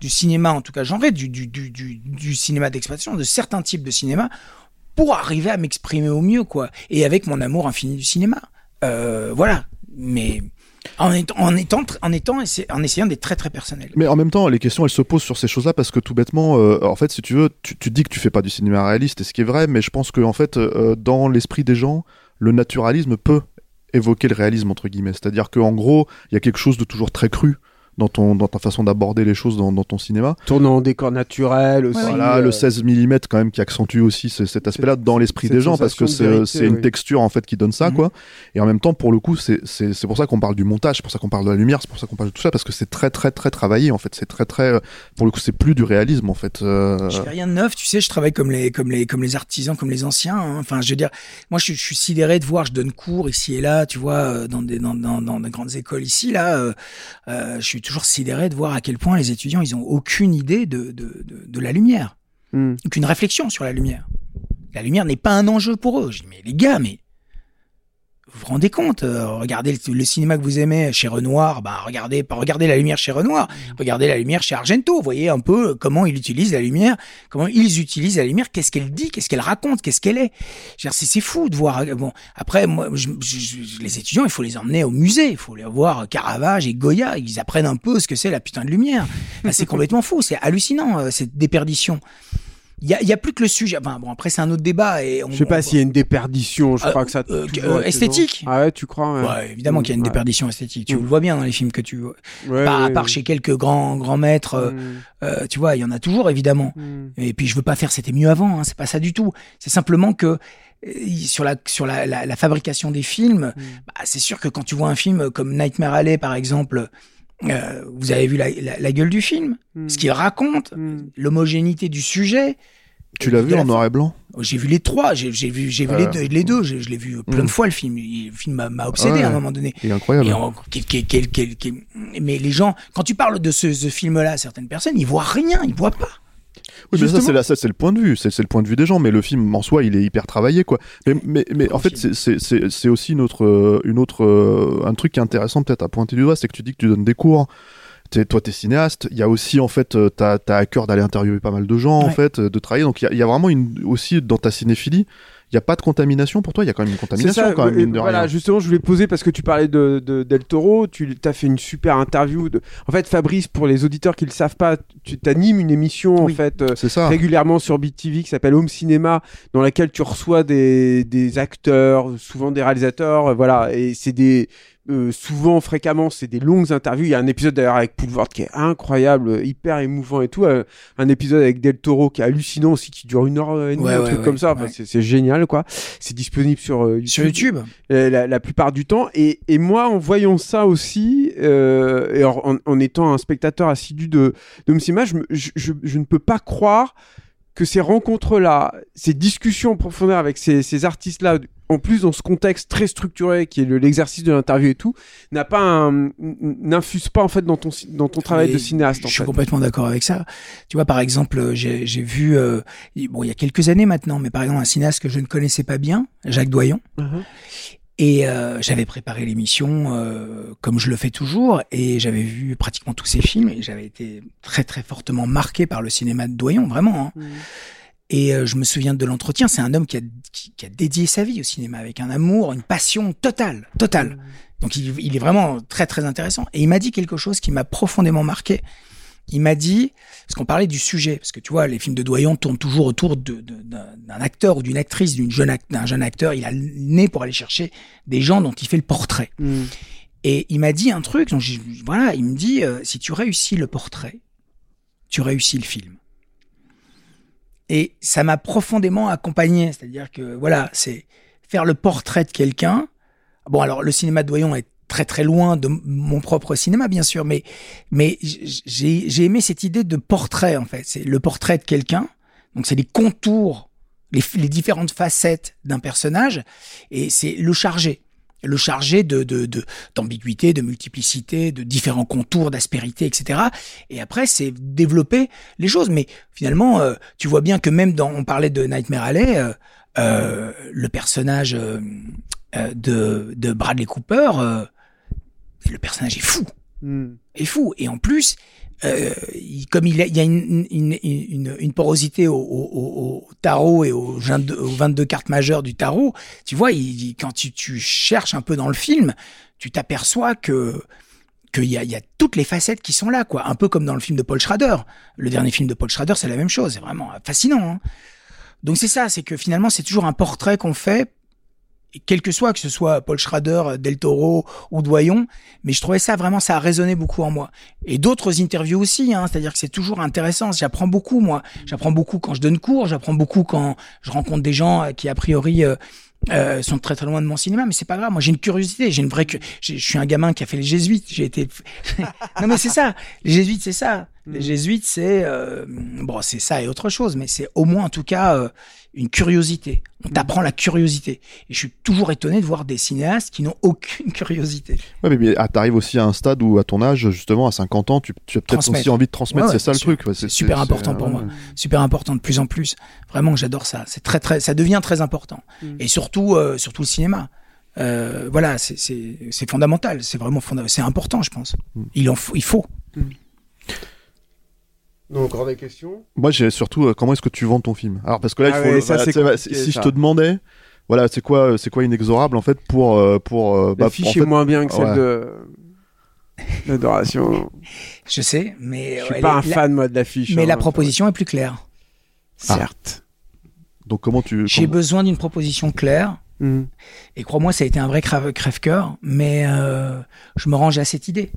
du cinéma en tout cas genré, du, du, du, du, cinéma d'exploitation, de certains types de cinéma, pour arriver à m'exprimer au mieux, quoi. Et avec mon amour infini du cinéma. Euh, voilà. Mais en étant, en étant, en étant, en essayant d'être très très personnel. Mais en même temps, les questions, elles se posent sur ces choses-là parce que tout bêtement, euh, en fait, si tu veux, tu, dis que tu fais pas du cinéma réaliste, et ce qui est vrai, mais je pense que en fait, euh, dans l'esprit des gens, le naturalisme peut évoquer le réalisme entre guillemets. C'est-à-dire qu'en gros, il y a quelque chose de toujours très cru dans ton dans ta façon d'aborder les choses dans, dans ton cinéma. Tournant en décor naturel aussi. Voilà, euh, le 16 mm quand même qui accentue aussi ce- cet aspect-là dans l'esprit des gens parce que de c'est une oui. texture en fait qui donne ça Mhm. quoi. Et en même temps pour le coup c'est c'est c'est pour ça qu'on parle du montage, c'est pour ça qu'on parle de la lumière, c'est pour ça qu'on parle de tout ça parce que c'est très très très travaillé en fait, c'est très très euh, pour le coup c'est plus du réalisme en fait. euh, Je fais rien de neuf, tu sais, je travaille comme les, comme les, comme les artisans, comme les anciens. hein. Enfin, je veux dire, moi, je, suis- je suis sidéré de voir, je donne cours ici et là, tu vois, euh, dans des, dans, dans, dans des grandes écoles ici, là, euh, euh, je suis toujours sidéré de voir à quel point les étudiants, ils ont aucune idée de, de, de, de la lumière, hmm. aucune réflexion sur la lumière. La lumière n'est pas un enjeu pour eux. Je dis, mais les gars, mais vous vous rendez compte euh, Regardez le, le cinéma que vous aimez chez Renoir, bah regardez, regardez la lumière chez Renoir, regardez la lumière chez Argento. Vous voyez un peu comment il utilise la lumière, comment ils utilisent la lumière, qu'est-ce qu'elle dit, qu'est-ce qu'elle raconte, qu'est-ce qu'elle est. Je veux dire, C'est fou de voir. Bon, après, moi, je- je- je- les étudiants, il faut les emmener au musée, il faut les voir Caravage et Goya, ils apprennent un peu ce que c'est la putain de lumière. Bah, c'est complètement fou, c'est hallucinant euh, cette déperdition. Il y a, a plus que le sujet. Enfin, bon, après c'est un autre débat et on, Je sais pas on- s'il y a une déperdition, je Euh, crois que ça. euh, euh, esthétique. Ah ouais, tu crois ouais. Ouais, évidemment qu'il y a une déperdition esthétique. Tu Mm. le vois bien dans les films que tu vois. Ouais, Pas- à part chez quelques grands grands maîtres, euh, Mm. euh, tu vois, il y en a toujours évidemment. Mm. Et puis je veux pas faire c'était mieux avant. Hein, c'est pas ça du tout. C'est simplement que euh, sur la sur la, la, la fabrication des films, bah, c'est sûr que quand tu vois un film comme Nightmare Alley par exemple, euh, vous avez vu la, la, la gueule du film, Mm. ce qu'il raconte, Mm. l'homogénéité du sujet. Tu l'as vu de la en noir et blanc J'ai vu les trois, j'ai j'ai vu, j'ai vu Euh, les deux, les deux. Je, je l'ai vu plein Mm. de fois le film. Il- Le film m'a- obsédé Ouais. à un moment donné. Il est incroyable. Et en- quel- quel- quel- quel- quel- mais les gens, quand tu parles de ce, ce film-là, certaines personnes, ils voient rien, ils voient pas. Oui, mais ça, Justement- c'est la- ça, c'est le point de vue, c'est le point de vue des gens, mais le film en soi, il est hyper travaillé, quoi. Mais, mais, mais en fait, c'est- c'est c'est- c'est aussi une autre, euh, une autre, euh, un truc qui est intéressant peut-être à pointer du doigt, c'est que tu dis que tu donnes des cours. T'es- toi, t'es cinéaste. Il y a aussi, en fait, euh, t'as as à cœur d'aller interviewer pas mal de gens, en fait, de travailler. Donc, il y y a vraiment une, aussi dans ta cinéphilie, il n'y a pas de contamination pour toi. Il y a quand même une contamination, ça, quand même, mine de voilà, rien. justement, je voulais poser parce que tu parlais de, de Del Toro, tu as fait une super interview. De... En fait, Fabrice, pour les auditeurs qui ne le savent pas, tu t'animes une émission Oui. en fait euh, ça. régulièrement sur BTV qui s'appelle Home Cinéma, dans laquelle tu reçois des, des acteurs, souvent des réalisateurs, euh, voilà, et c'est des euh, souvent, fréquemment, c'est des longues interviews. Il y a un épisode d'ailleurs avec Poulvord qui est incroyable, hyper émouvant et tout. euh, un épisode avec Del Toro qui est hallucinant aussi, qui dure une heure et demie, Ouais, un ouais, truc ouais, comme ça. Enfin, c'est- génial, quoi. C'est disponible sur euh, YouTube, Sur YouTube. la, la plupart du temps. Et, et moi, en voyant ça aussi, euh, et en, étant un spectateur assidu de, de Msima, je, je- je ne peux pas croire que ces rencontres-là, ces discussions en profondeur avec ces, ces artistes-là, en plus dans ce contexte très structuré qui est le- l'exercice de l'interview et tout, n'a pas n'infuse pas en fait dans ton, ci- dans ton travail Mais de cinéaste. En Je suis fait. complètement d'accord avec ça. Tu vois, par exemple, euh, j'ai vu, euh, bon, il y a quelques années maintenant, mais par exemple, un cinéaste que je ne connaissais pas bien, Jacques Doyon. Mhm. Et euh, j'avais préparé l'émission euh, comme je le fais toujours, et j'avais vu pratiquement tous ses films, et j'avais été très très fortement marqué par le cinéma de Doyon, vraiment. hein. Et euh, je me souviens de l'entretien, c'est un homme qui a, qui, qui a dédié sa vie au cinéma, avec un amour, une passion totale, totale. Donc il, il est vraiment très très intéressant. Et il m'a dit quelque chose qui m'a profondément marqué. Il m'a dit, parce qu'on parlait du sujet, parce que tu vois, les films de Doyon tournent toujours autour de- de- d'un acteur ou d'une actrice, d'une jeune act- d'un jeune acteur. Il a le nez pour aller chercher des gens dont il fait le portrait. Mm. Et il m'a dit un truc, donc voilà, il me dit, euh, si tu réussis le portrait, tu réussis le film. Et ça m'a profondément accompagné, c'est-à-dire que voilà, c'est faire le portrait de quelqu'un. Bon, alors le cinéma de Doyon est très très loin de mon propre cinéma, bien sûr, mais mais j'ai j'ai aimé cette idée de portrait en fait. C'est le portrait de quelqu'un. Donc c'est les contours, les, les différentes facettes d'un personnage, et c'est le chargé le chargé de de- de- d'ambiguïté, de, multiplicité, de différents contours, d'aspérité, etc. Et après, c'est développer les choses. Mais finalement, euh, tu vois bien que même dans, on parlait de Nightmare Alley, euh, euh, le personnage euh, de, de Bradley Cooper, le personnage est fou, Mm. est fou. Et en plus, euh, il- comme il, a- il y a une, une, une, une porosité au, au, au- au tarot et aux 22, aux 22 cartes majeures du tarot, tu vois, il, il- quand tu, tu cherches un peu dans le film, tu t'aperçois que qu'il y a, y a toutes les facettes qui sont là, quoi. Un peu comme dans le film de Paul Schrader. Le dernier film de Paul Schrader, c'est la même chose. C'est vraiment fascinant. hein. Donc c'est ça, c'est que finalement, c'est toujours un portrait qu'on fait, quel que soit, que ce soit Paul Schrader, Del Toro ou Doyon. Mais je trouvais ça vraiment, ça a résonné beaucoup en moi. Et d'autres interviews aussi, hein, c'est-à-dire que c'est toujours intéressant. J'apprends beaucoup, moi. J'apprends beaucoup quand je donne cours, j'apprends beaucoup quand je rencontre des gens euh, qui, a priori, euh, euh, sont très très loin de mon cinéma, mais c'est pas grave. Moi, j'ai une curiosité, j'ai une vraie. Je suis un gamin qui a fait les jésuites. J'ai été. non, mais c'est ça. Les jésuites, c'est ça. Les jésuites, c'est euh, bon, c'est ça et autre chose, mais c'est au moins en tout cas euh, une curiosité. On t'apprend la curiosité. Et je suis toujours étonné de voir des cinéastes qui n'ont aucune curiosité. Ouais, mais, mais ah, t'arrives aussi à un stade où, à ton âge, justement, à 50 ans, tu, tu as peut-être aussi envie de transmettre. Ouais, ouais, c'est ça le truc. C'est super important c'est- pour moi. Super important de plus en plus. Vraiment, j'adore ça. C'est très très, ça devient très important. Mm. Et surtout, euh, surtout le cinéma. Voilà, c'est fondamental, c'est vraiment fondamental, c'est important, je pense. Il en faut, il faut. Donc, encore des questions? Moi, j'ai surtout euh, comment est-ce que tu vends ton film? Alors parce que là, il Ah faut. ouais, le- ça, voilà, c'est tu sais, bah, si je te demandais, voilà, c'est quoi, c'est quoi inexorable en fait pour euh, pour. euh, bah, L'affiche en est fait- moins bien que celle ouais. de l'adoration. Je sais, mais Je suis ouais, pas la- un fan, moi, de l'affiche. Mais hein, la proposition est plus claire. Ah. Certes. Donc comment tu. J'ai comment- besoin d'une proposition claire. Mhm. Et crois-moi, ça a été un vrai crève- crève-cœur, mais euh, je me range à cette idée.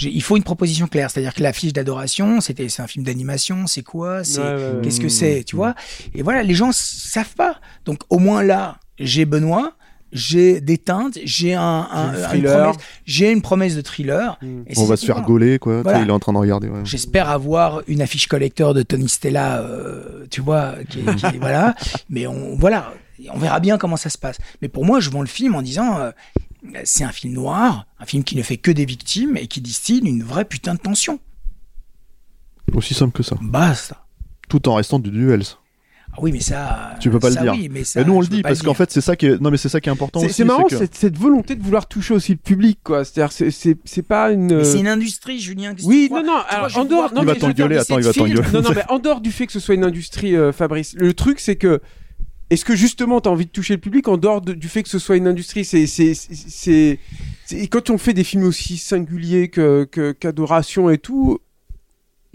Il faut une proposition claire, c'est-à-dire que l'affiche d'adoration, c'était c'est un film d'animation, c'est quoi, c'est Ouais, ouais, ouais. qu'est-ce que c'est, tu vois? Et voilà, les gens savent pas. Donc au moins là, j'ai Benoît, j'ai des teintes, j'ai un, un- J'ai une thriller. promesse, j'ai une promesse de thriller. Mm. et On va se faire gauler quoi. Voilà. Il est en train de regarder. ouais. J'espère avoir une affiche collector de Tony Stella, euh, tu vois, qui, qui- voilà. Mais on, voilà, on verra bien comment ça se passe. Mais pour moi, je vends le film en disant, euh, c'est un film noir, un film qui ne fait que des victimes et qui distille une vraie putain de tension. Aussi simple que ça. Basta. Tout en restant du duels. Ah oui, mais ça. Tu peux pas ça, le dire. Oui, mais ça, Et nous on le dit parce qu'en fait c'est ça qui est. Non mais c'est ça qui est important C'est aussi. c'est marrant que- cette, cette volonté de vouloir toucher aussi le public, quoi. C'est-à-dire, c'est- c'est c'est pas une. Mais c'est une industrie, Julien. Oui, non, non. Alors, vois, en dehors, non, Il va mais je veux t'engueuler, dire, attends, il va t'engueuler. Non, non, mais en dehors du fait que ce soit une industrie, euh, Fabrice, le truc, c'est que. Est-ce que justement, tu envie de toucher le public en dehors de- du fait que ce soit une industrie? C'est. c'est- Et quand on fait des films aussi singuliers que que- qu'Adoration et tout.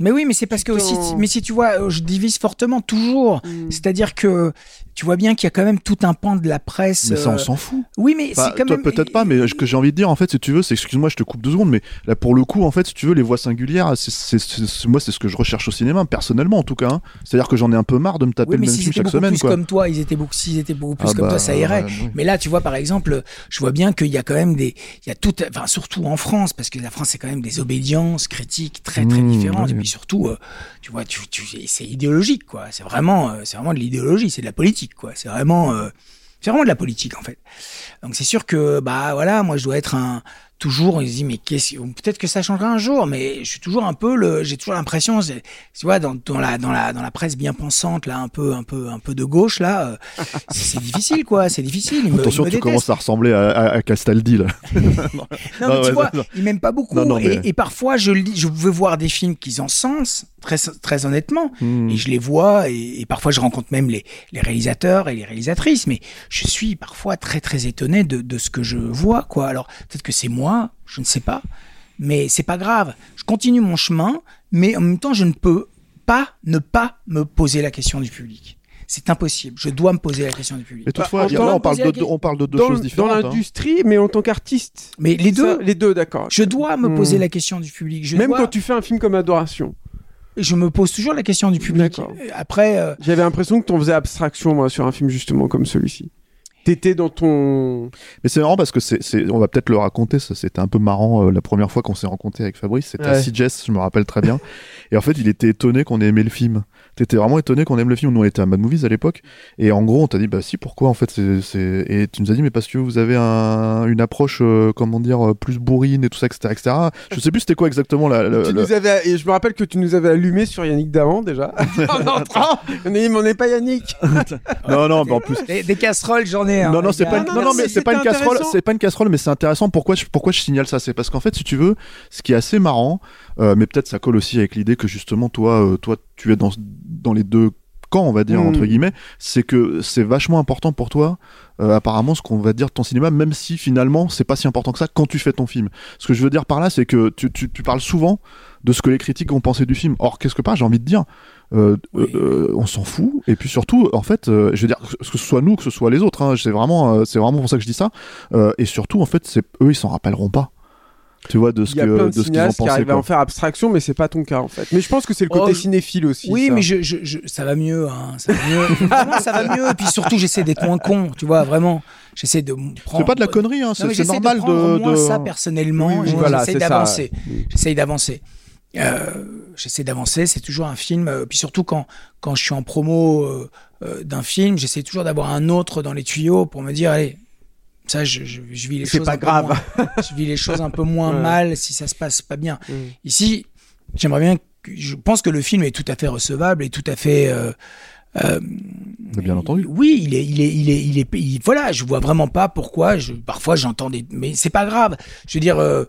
Mais oui, mais c'est parce que aussi, mais si tu vois, euh, je divise fortement toujours. Mm. C'est-à-dire que tu vois bien qu'il y a quand même tout un pan de la presse. Mais ça on euh, s'en fout. Oui, mais Enfin, c'est quand toi, même. peut-être pas, mais ce que j'ai envie de dire en fait, si tu veux, c'est excuse-moi, je te coupe deux secondes, mais là pour le coup, en fait, si tu veux, les voix singulières, c'est, c'est- c'est- c'est- moi c'est ce que je recherche au cinéma, personnellement en tout cas. hein. C'est-à-dire que j'en ai un peu marre de me taper Oui, le même s'ils film étaient chaque beaucoup semaine, plus quoi. comme toi, ils étaient beaucoup, s'ils étaient beaucoup plus Ah comme bah, toi, ça irait. oui. Mais là, tu vois, par exemple, je vois bien qu'il y a quand même des, il y a tout, enfin, surtout en France, parce que la France, c'est quand même des obédiences critiques très, très Mmh, différentes. oui. Et puis surtout, euh, tu vois, tu, tu, c'est idéologique, quoi. C'est vraiment, euh, c'est vraiment de l'idéologie, c'est de la politique, quoi. C'est vraiment, euh, c'est vraiment de la politique, en fait. Donc c'est sûr que, bah, voilà, moi, je dois être un, toujours, il se dit, mais qu'est-ce, peut-être que ça changera un jour, mais je suis toujours un peu le, j'ai toujours l'impression, tu vois, dans, dans la, dans la, dans la presse bien pensante, là, un peu, un peu, un peu de gauche, là, euh, c'est difficile, quoi, c'est difficile. Me- Attention, tu commences à ressembler à, à- à Castaldi là. Non, mais tu ouais, vois, non. ils m'aiment pas beaucoup. Non, non, mais- et, et parfois, je, lis, je veux voir des films qu'ils encensent, très, très honnêtement. Hmm. Et je les vois, et, et parfois, je rencontre même les, les réalisateurs et les réalisatrices. Mais je suis parfois très, très étonné de, de ce que je vois, quoi. Alors, peut-être que c'est moi, je ne sais pas. Mais c'est pas grave. Je continue mon chemin, mais en même temps, je ne peux pas ne pas me poser la question du public. C'est impossible. Je dois me poser la question du public. Mais toutefois, Bah, on parle la de, deux- on parle de deux dans, choses dans différentes. hein. l'industrie, mais en tant qu'artiste. Mais les deux, Ça, les deux, d'accord. je dois me Hmm. poser la question du public. Je Même dois- quand tu fais un film comme Adoration. Je me pose toujours la question du public. D'accord. Après, euh, J'avais l'impression que t'en faisais abstraction, moi, sur un film justement comme celui-ci. T'étais dans ton. Mais c'est marrant parce que c'est, c'est- on va peut-être le raconter. Ça, c'était un peu marrant euh, la première fois qu'on s'est rencontré avec Fabrice. C'était à Ouais. CJS, je me rappelle très bien. et en fait, il était étonné qu'on ait aimé le film. T'étais vraiment étonné qu'on aime le film. Nous, on était à Mad Movies à l'époque. Et en gros, on t'a dit, bah si, pourquoi en fait c'est, c'est- Et tu nous as dit, mais parce que vous avez un, une approche, euh, comment dire, euh, plus bourrine et tout ça, etc., etc. Je sais plus c'était quoi exactement la. le- Tu nous avais... Et je me rappelle que tu nous avais allumé sur Yannick Davan déjà. en entrant. On mais on n'est pas Yannick. Non, non, mais en plus. des, des casseroles, j'en ai. Hein, non, non, c'est pas, non, non, mais c'est pas une casserole, c'est pas une casserole, mais c'est intéressant. Pourquoi je, pourquoi je signale ça? C'est parce qu'en fait, si tu veux, ce qui est assez marrant, euh, mais peut-être ça colle aussi avec l'idée que justement, toi, euh, toi, tu es dans, dans les deux camps, on va dire, Mm. entre guillemets, c'est que c'est vachement important pour toi, euh, apparemment, ce qu'on va dire de ton cinéma, même si finalement, c'est pas si important que ça quand tu fais ton film. Ce que je veux dire par là, c'est que tu, tu, tu parles souvent de ce que les critiques ont pensé du film. Or, qu'est-ce que pas, j'ai envie de dire, euh, Oui. euh, on s'en fout. Et puis surtout, en fait, euh, je veux dire, que ce soit nous, que ce soit les autres, hein, c'est vraiment, euh, c'est vraiment pour ça que je dis ça. Euh, et surtout, en fait, c'est eux, ils s'en rappellera pas. Tu vois de ce Il y a plein de de qu'ils ont qui pensé. arrivent à quoi. en faire abstraction, mais c'est pas ton cas en fait. Mais je pense que c'est le côté Oh, cinéphile aussi. Oui, ça. mais je, je, je- ça va mieux. Hein, ça va mieux. Vraiment, ça va mieux. Et puis surtout, j'essaie d'être moins con. Tu vois, vraiment. J'essaie de me prendre. C'est pas de la connerie, hein, c'est normal prendre de. moins de- ça personnellement. Oui, oui, J'essaie voilà, d'avancer. J'essaie d'avancer. Euh, j'essaie d'avancer. C'est toujours un film. euh, puis surtout quand quand je suis en promo euh, d'un film, j'essaie toujours d'avoir un autre dans les tuyaux pour me dire allez. Ça, je, je, je vis les C'est choses. pas un peu grave. moins- je vis les choses un peu moins Ouais. mal si ça se passe pas bien. Mm. Ici, j'aimerais bien. que- Je pense que le film est tout à fait recevable et tout à fait. euh, Euh, bien entendu. Oui, il est, il est, il est, il est, il- voilà, je vois vraiment pas pourquoi. Je, parfois, j'entends des, mais c'est pas grave. Je veux dire, euh,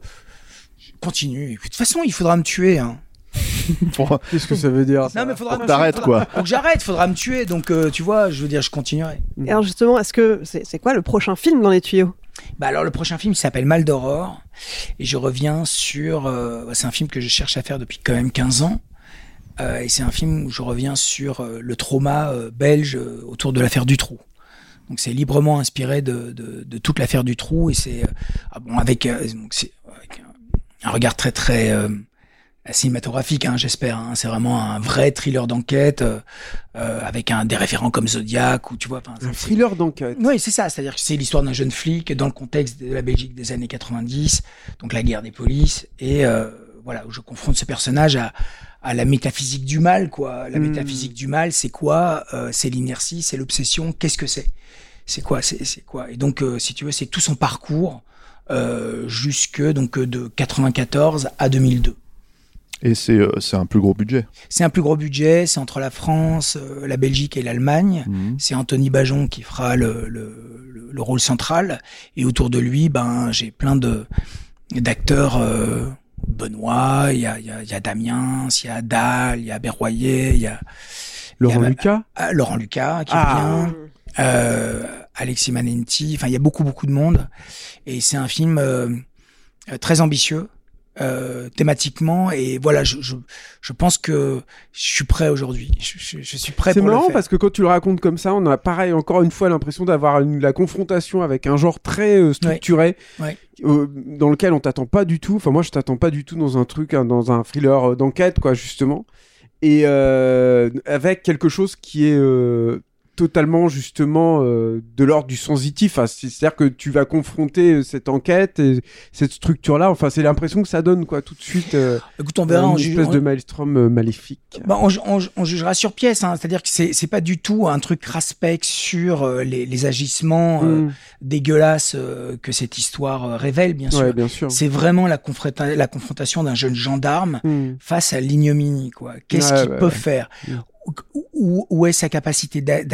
continue. De toute façon, il faudra me tuer. Hein. Qu'est-ce que ça veut dire ça Non, mais faudra me T'arrêtes, tuer, quoi. faudra- Faut que j'arrête, faudra me tuer. Donc, euh, tu vois, je veux dire, je continuerai. Et alors justement, est-ce que c'est c'est quoi le prochain film dans les tuyaux? Bah alors le prochain film il s'appelle Mal d'Aurore et je reviens sur euh, c'est un film que je cherche à faire depuis quand même 15 ans Euh, et c'est un film où je reviens sur euh, le trauma euh, belge euh, autour de l'affaire du trou. Donc c'est librement inspiré de, de, de toute l'affaire du trou et c'est euh, ah bon avec, euh, donc c'est avec un, regard très très euh, cinématographique, hein, j'espère. Hein. C'est vraiment un vrai thriller d'enquête euh, euh, avec un des référents comme Zodiac ou tu vois. Un thriller d'enquête. oui, c'est ça. C'est-à-dire que c'est l'histoire d'un jeune flic dans le contexte de la Belgique des années 90, donc la guerre des polices, et euh, voilà où je confronte ce personnage à, à la métaphysique du mal, quoi. La Hmm. métaphysique du mal, c'est quoi Euh, C'est l'inertie, c'est l'obsession. Qu'est-ce que c'est? C'est quoi? C'est quoi? Et donc, euh, si tu veux, c'est tout son parcours euh, jusque donc euh, de 94 à 2002. Et c'est euh, c'est un plus gros budget. C'est un plus gros budget, c'est entre la France, euh, la Belgique et l'Allemagne. Mhm. C'est Anthony Bajon qui fera le, le, le- le rôle central. Et autour de lui, ben, j'ai plein de d'acteurs. euh, Benoît, il y a, il y, a, y a Damien, il y a Dahl, il y a Berroyer, il y a Laurent il y a- Lucas? Ah, Laurent Lucas qui Ah. revient, euh, Alexis Manenti. Enfin, il y a beaucoup beaucoup de monde. Et c'est un film euh, euh, très ambitieux. euh, thématiquement et voilà je, je, je pense que je suis prêt aujourd'hui je, suis prêt C'est pour le marrant parce que quand tu le racontes comme ça, on a pareil encore une fois l'impression d'avoir la confrontation avec un genre très euh, structuré Ouais. dans lequel on t'attend pas du tout. Enfin moi je t'attends pas du tout dans un truc, hein, dans un thriller d'enquête quoi justement, et avec quelque chose qui est totalement justement euh, de l'ordre du sensitif. C'est-à-dire que tu vas confronter euh, cette enquête et cette structure là. Enfin c'est l'impression que ça donne quoi tout de suite. euh, Écoute, on verra, Une on espèce on- de maelstrom euh, maléfique. Bah, on, ju- on ju- on jugera sur pièce, hein. c'est-à-dire que c'est pas du tout un truc raspec sur euh, les, les agissements euh, Mm. dégueulasses euh, que cette histoire euh, révèle, bien sûr. Ouais, bien sûr. C'est vraiment la, confronta- la confrontation d'un jeune gendarme Mm. face à l'ignominie. quoi. Qu'est-ce Ouais, qu'il ouais, peut faire? Mm. Où, est sa capacité d'a-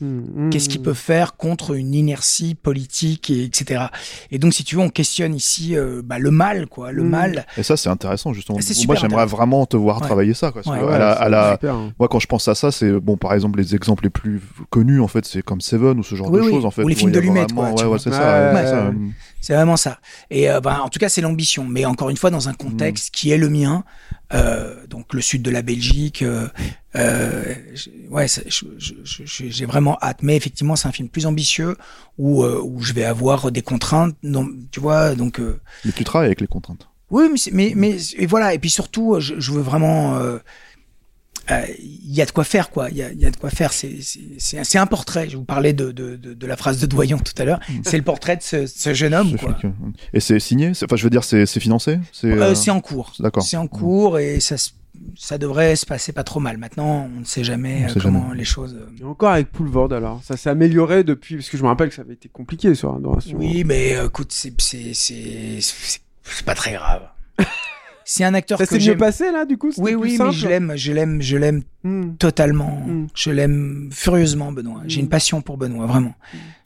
d'action Mm, Qu'est-ce qu'il peut faire contre une inertie politique, et, etc. Et donc, si tu veux, on questionne ici euh, bah, le mal, quoi. Le Mm. mal. Et ça, c'est intéressant, justement. Moi, j'aimerais vraiment te voir Ouais. travailler ça. Quoi, parce Ouais. que Ouais, à la- c'est à la- super, hein. Moi, quand je pense à ça, c'est bon, par exemple, les exemples les plus connus, en fait, c'est comme Seven ou ce genre Oui, de oui. choses, en fait. Ou les films de Lumet, vraiment- quoi, c'est Ouais, ça. ouais, c'est ça. ouais. C'est vraiment ça. Et euh, ben, en tout cas, c'est l'ambition. Mais encore une fois, dans un contexte qui est le mien, euh, donc le sud de la Belgique. Euh, euh, ouais, j'ai vraiment hâte. Mais effectivement, c'est un film plus ambitieux où, euh, où je vais avoir des contraintes. Non, tu vois, donc. euh, Mais tu travailles avec les contraintes. oui, mais, mais, mais et voilà. Et puis surtout, je, je veux vraiment. euh, euh, Il y a de quoi faire, quoi. Il y a, il y a de quoi faire. C'est un- portrait. Je vous parlais de, de, de, de la phrase de Doyon tout à l'heure. C'est le portrait de ce, ce jeune homme, quoi. Et c'est signé Enfin, je veux dire, c'est financé C'est c'est en cours. D'accord. C'est en cours et ça, se- ça devrait se passer pas trop mal. Maintenant, on ne sait jamais euh, sait comment jamais. les choses. euh, Et encore avec Poulvord alors, ça s'est amélioré depuis parce que je me rappelle que ça avait été compliqué sur Adoration. Oui, mais euh, écoute, c'est pas très grave. C'est un acteur Ça que s'est mieux j'aime. passé là du coup Oui, plus oui, mais je l'aime, je l'aime, je l'aime Hmm. totalement. Mm. Je l'aime furieusement, Benoît. J'ai Mm. une passion pour Benoît, vraiment.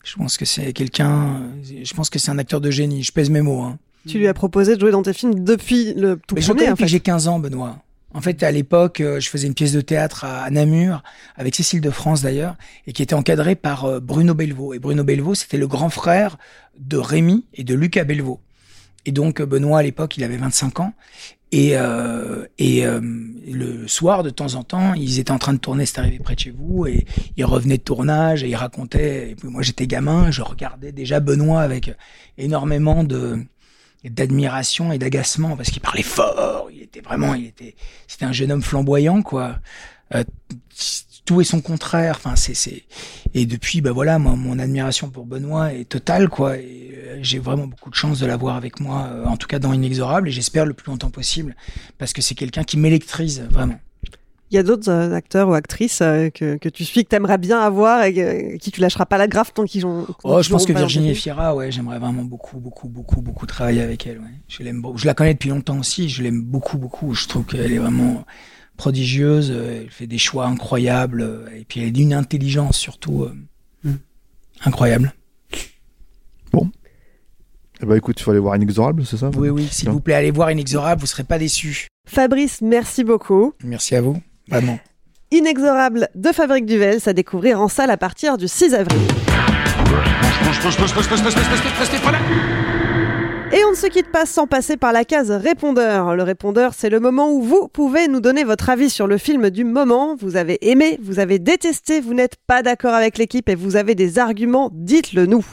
Je pense que c'est quelqu'un. Je pense que c'est un acteur de génie. Je pèse mes mots. Hein. Tu lui as proposé de jouer dans tes films depuis le tout Mais premier, en fait. que j'ai 15 ans, Benoît. En fait, à l'époque, euh, je faisais une pièce de théâtre à Namur, avec Cécile de France d'ailleurs, et qui était encadrée par euh, Bruno Belvaux. Et Bruno Belvaux, c'était le grand frère de Rémi et de Lucas Belvaux. Et donc, euh, Benoît, à l'époque, il avait 25 ans. Et, le soir, de temps en temps, ils étaient en train de tourner C'est arrivé près de chez vous, et ils revenaient de tournage, et ils racontaient. Et puis moi, j'étais gamin, je regardais déjà Benoît avec énormément de d'admiration et d'agacement parce qu'il parlait fort, il était vraiment, il était, c'était un jeune homme flamboyant quoi. Euh, tout est son contraire. Enfin, c'est, c'est. Et depuis, bah voilà, moi, mon admiration pour Benoît est totale quoi. Et euh, j'ai vraiment beaucoup de chance de l'avoir avec moi, euh, en tout cas dans Inexorable, et j'espère le plus longtemps possible parce que c'est quelqu'un qui m'électrise vraiment. Il y a d'autres euh, acteurs ou actrices euh, que, que tu suis, que t'aimerais bien avoir et que- qui tu lâcheras pas la graffe tant qu'ils ont. Oh, je pense que Virginie Efira, ouais, j'aimerais vraiment beaucoup, beaucoup, beaucoup, beaucoup travailler avec elle. Ouais. Je l'aime beaucoup. Je la connais depuis longtemps aussi. Je l'aime beaucoup, beaucoup. Je trouve qu'elle est vraiment prodigieuse. Elle fait des choix incroyables et puis elle est d'une intelligence surtout mm. incroyable. Bon. Eh ben écoute, il faut aller voir Inexorable, c'est ça? Oui, oui, s'il vous plaît, allez voir Inexorable, vous serez pas déçus. Fabrice, merci beaucoup. Merci à vous, vraiment. Inexorable de Fabrique Duvel, à découvrir en salle à partir du 6 avril. Et on ne se quitte pas sans passer par la case répondeur. Le répondeur, c'est le moment où vous pouvez nous donner votre avis sur le film du moment. Vous avez aimé, vous avez détesté, vous n'êtes pas d'accord avec l'équipe et vous avez des arguments, dites-le nous.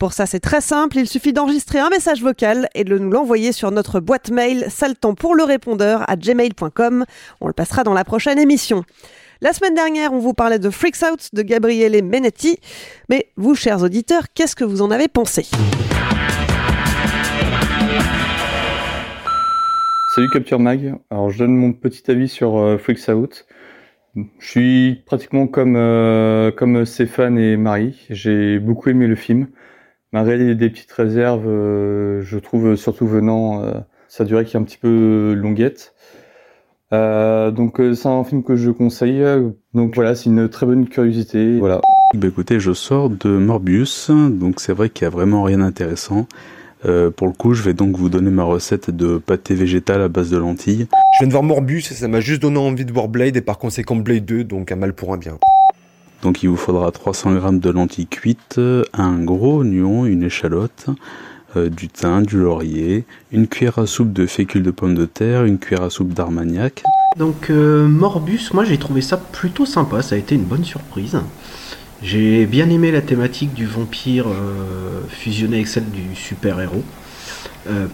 Pour ça, c'est très simple, il suffit d'enregistrer un message vocal et de nous l'envoyer sur notre boîte mail saltant pour le répondeur à gmail.com. On le passera dans la prochaine émission. La semaine dernière, on vous parlait de Freaks Out de Gabriele Menetti. Mais vous, chers auditeurs, qu'est-ce que vous en avez pensé? Salut Capture Mag, alors je donne mon petit avis sur euh, Freaks Out. Je suis pratiquement comme, euh, comme Stéphane et Marie, j'ai beaucoup aimé le film. Malgré des petites réserves, euh, je trouve surtout venant sa durée qui est un petit peu longuette. donc c'est un film que je conseille, donc voilà, c'est une très bonne curiosité. Voilà. Bah écoutez, je sors de Morbius, donc c'est vrai qu'il y a vraiment rien d'intéressant. Euh, pour le coup, je vais donc vous donner ma recette de pâté végétal à base de lentilles. Je viens de voir Morbus et ça m'a juste donné envie de voir Blade et par conséquent Blade 2, donc un mal pour un bien. Donc il vous faudra 300 g de lentilles cuites, un gros oignon, une échalote, euh, du thym, du laurier, une cuillère à soupe de fécule de pommes de terre, une cuillère à soupe d'armagnac. Donc euh, Morbus, moi j'ai trouvé ça plutôt sympa, ça a été une bonne surprise. J'ai bien aimé la thématique du vampire euh, fusionné avec celle du super-héros. Euh,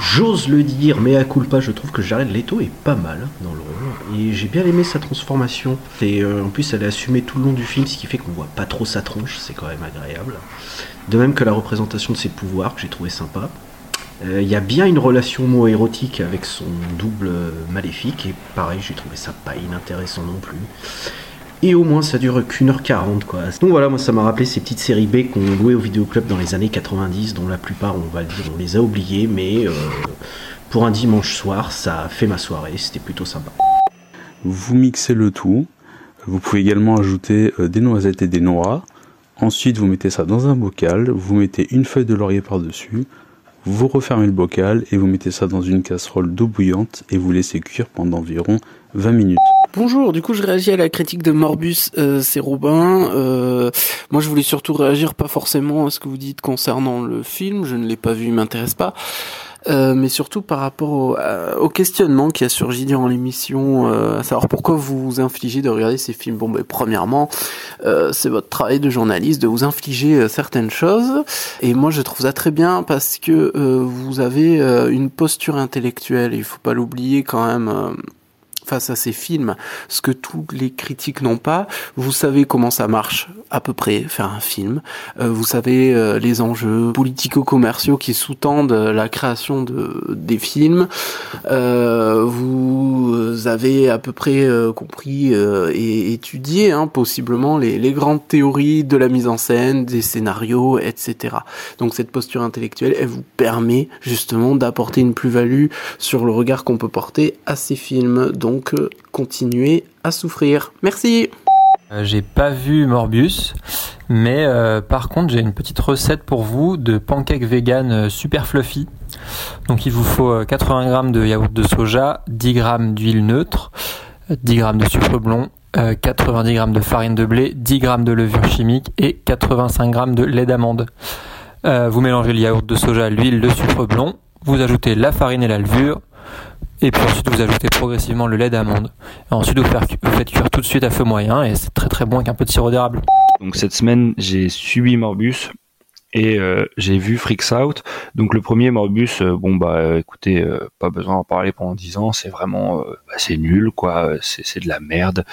j'ose le dire, mais à culpa, je trouve que Jared Leto est pas mal dans le rôle. Et j'ai bien aimé sa transformation. Et euh, en plus, elle est assumée tout le long du film, ce qui fait qu'on voit pas trop sa tronche, c'est quand même agréable. De même que la représentation de ses pouvoirs, que j'ai trouvé sympa. Il y a bien une relation homo-érotique avec son double maléfique, et pareil, j'ai trouvé ça pas inintéressant non plus. Et au moins ça dure qu'une heure quarante quoi. Donc voilà, moi ça m'a rappelé ces petites séries B qu'on louait au vidéoclub dans les années 90, dont la plupart on va le dire on les a oubliées, mais euh, pour un dimanche soir ça fait ma soirée, c'était plutôt sympa. Vous mixez le tout, vous pouvez également ajouter euh, des noisettes et des noix. Ensuite vous mettez ça dans un bocal, vous mettez une feuille de laurier par-dessus, vous refermez le bocal et vous mettez ça dans une casserole d'eau bouillante et vous laissez cuire pendant environ 20 minutes. Bonjour, du coup je réagis à la critique de Morbus, euh. Euh, moi je voulais surtout réagir pas forcément à ce que vous dites concernant le film, je ne l'ai pas vu, il m'intéresse pas. Euh, mais surtout par rapport au, questionnement qui a surgi durant l'émission, à savoir pourquoi vous vous infligez de regarder ces films. Bon, ben, premièrement, c'est votre travail de journaliste de vous infliger certaines choses, et moi je trouve ça très bien parce que vous avez une posture intellectuelle. Il faut pas l'oublier quand même face à ces films, ce que tous les critiques n'ont pas. Vous savez comment ça marche à peu près faire un film. Euh, vous savez euh, les enjeux politico-commerciaux qui sous-tendent la création de des films. Euh, vous avez à peu près compris et étudié hein, possiblement les, les grandes théories de la mise en scène, des scénarios, etc. Donc cette posture intellectuelle, elle vous permet justement d'apporter une plus-value sur le regard qu'on peut porter à ces films. Donc euh, continuez à souffrir. Merci. Euh, j'ai pas vu Morbius, mais euh, par contre j'ai une petite recette pour vous de pancakes vegan super fluffy. Donc il vous faut 80 g de yaourt de soja, 10 g d'huile neutre, 10 g de sucre blond, 90 g de farine de blé, 10 g de levure chimique et 85 g de lait d'amande. vous mélangez le yaourt de soja, l'huile, le sucre blond, vous ajoutez la farine et la levure, et puis ensuite, vous ajoutez progressivement le lait d'amande. Ensuite, vous, faites cuire tout de suite à feu moyen et c'est très très bon avec un peu de sirop d'érable. Donc cette semaine, j'ai suivi Morbus et euh, j'ai vu Freaks Out. Donc le premier Morbus, euh, bon bah euh, écoutez, pas besoin d'en parler pendant 10 ans, c'est vraiment bah, c'est nul quoi, c'est de la merde.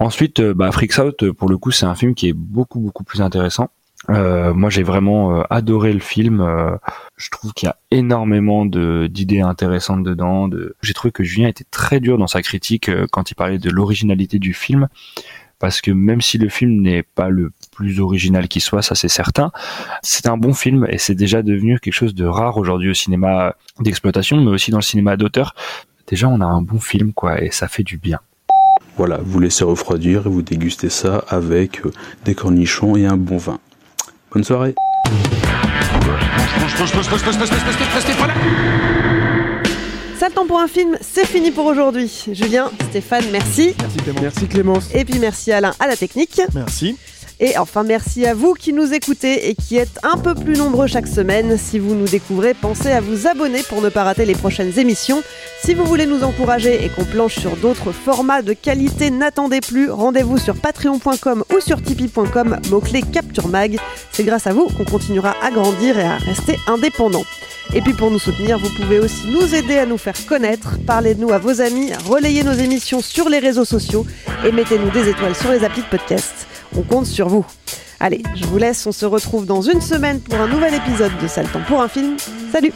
Ensuite, bah Freaks Out, pour le coup, c'est un film qui est beaucoup beaucoup plus intéressant. Euh, moi, j'ai vraiment euh, adoré le film. Euh, je trouve qu'il y a énormément d'idées intéressantes dedans. De... J'ai trouvé que Julien était très dur dans sa critique quand il parlait de l'originalité du film, parce que même si le film n'est pas le plus original qui soit, ça c'est certain, c'est un bon film et c'est déjà devenu quelque chose de rare aujourd'hui au cinéma d'exploitation, mais aussi dans le cinéma d'auteur. Déjà, on a un bon film, quoi, et ça fait du bien. Voilà, vous laissez refroidir et vous dégustez ça avec euh, des cornichons et un bon vin. Bonne soirée Ça le temps pour un film, c'est fini pour aujourd'hui. Julien, Stéphane, merci. Merci Clémence. Merci Clémence. Et puis merci Alain à la technique. Merci. Et enfin, merci à vous qui nous écoutez et qui êtes un peu plus nombreux chaque semaine. Si vous nous découvrez, pensez à vous abonner pour ne pas rater les prochaines émissions. Si vous voulez nous encourager et qu'on planche sur d'autres formats de qualité, n'attendez plus. Rendez-vous sur patreon.com ou sur tipeee.com, mot-clé Capture Mag. C'est grâce à vous qu'on continuera à grandir et à rester indépendant. Et puis pour nous soutenir, vous pouvez aussi nous aider à nous faire connaître. Parlez de nous à vos amis, relayez nos émissions sur les réseaux sociaux et mettez-nous des étoiles sur les applis de podcast. On compte sur vous. Allez, je vous laisse, on se retrouve dans une semaine pour un nouvel épisode de Sale pour un film. Salut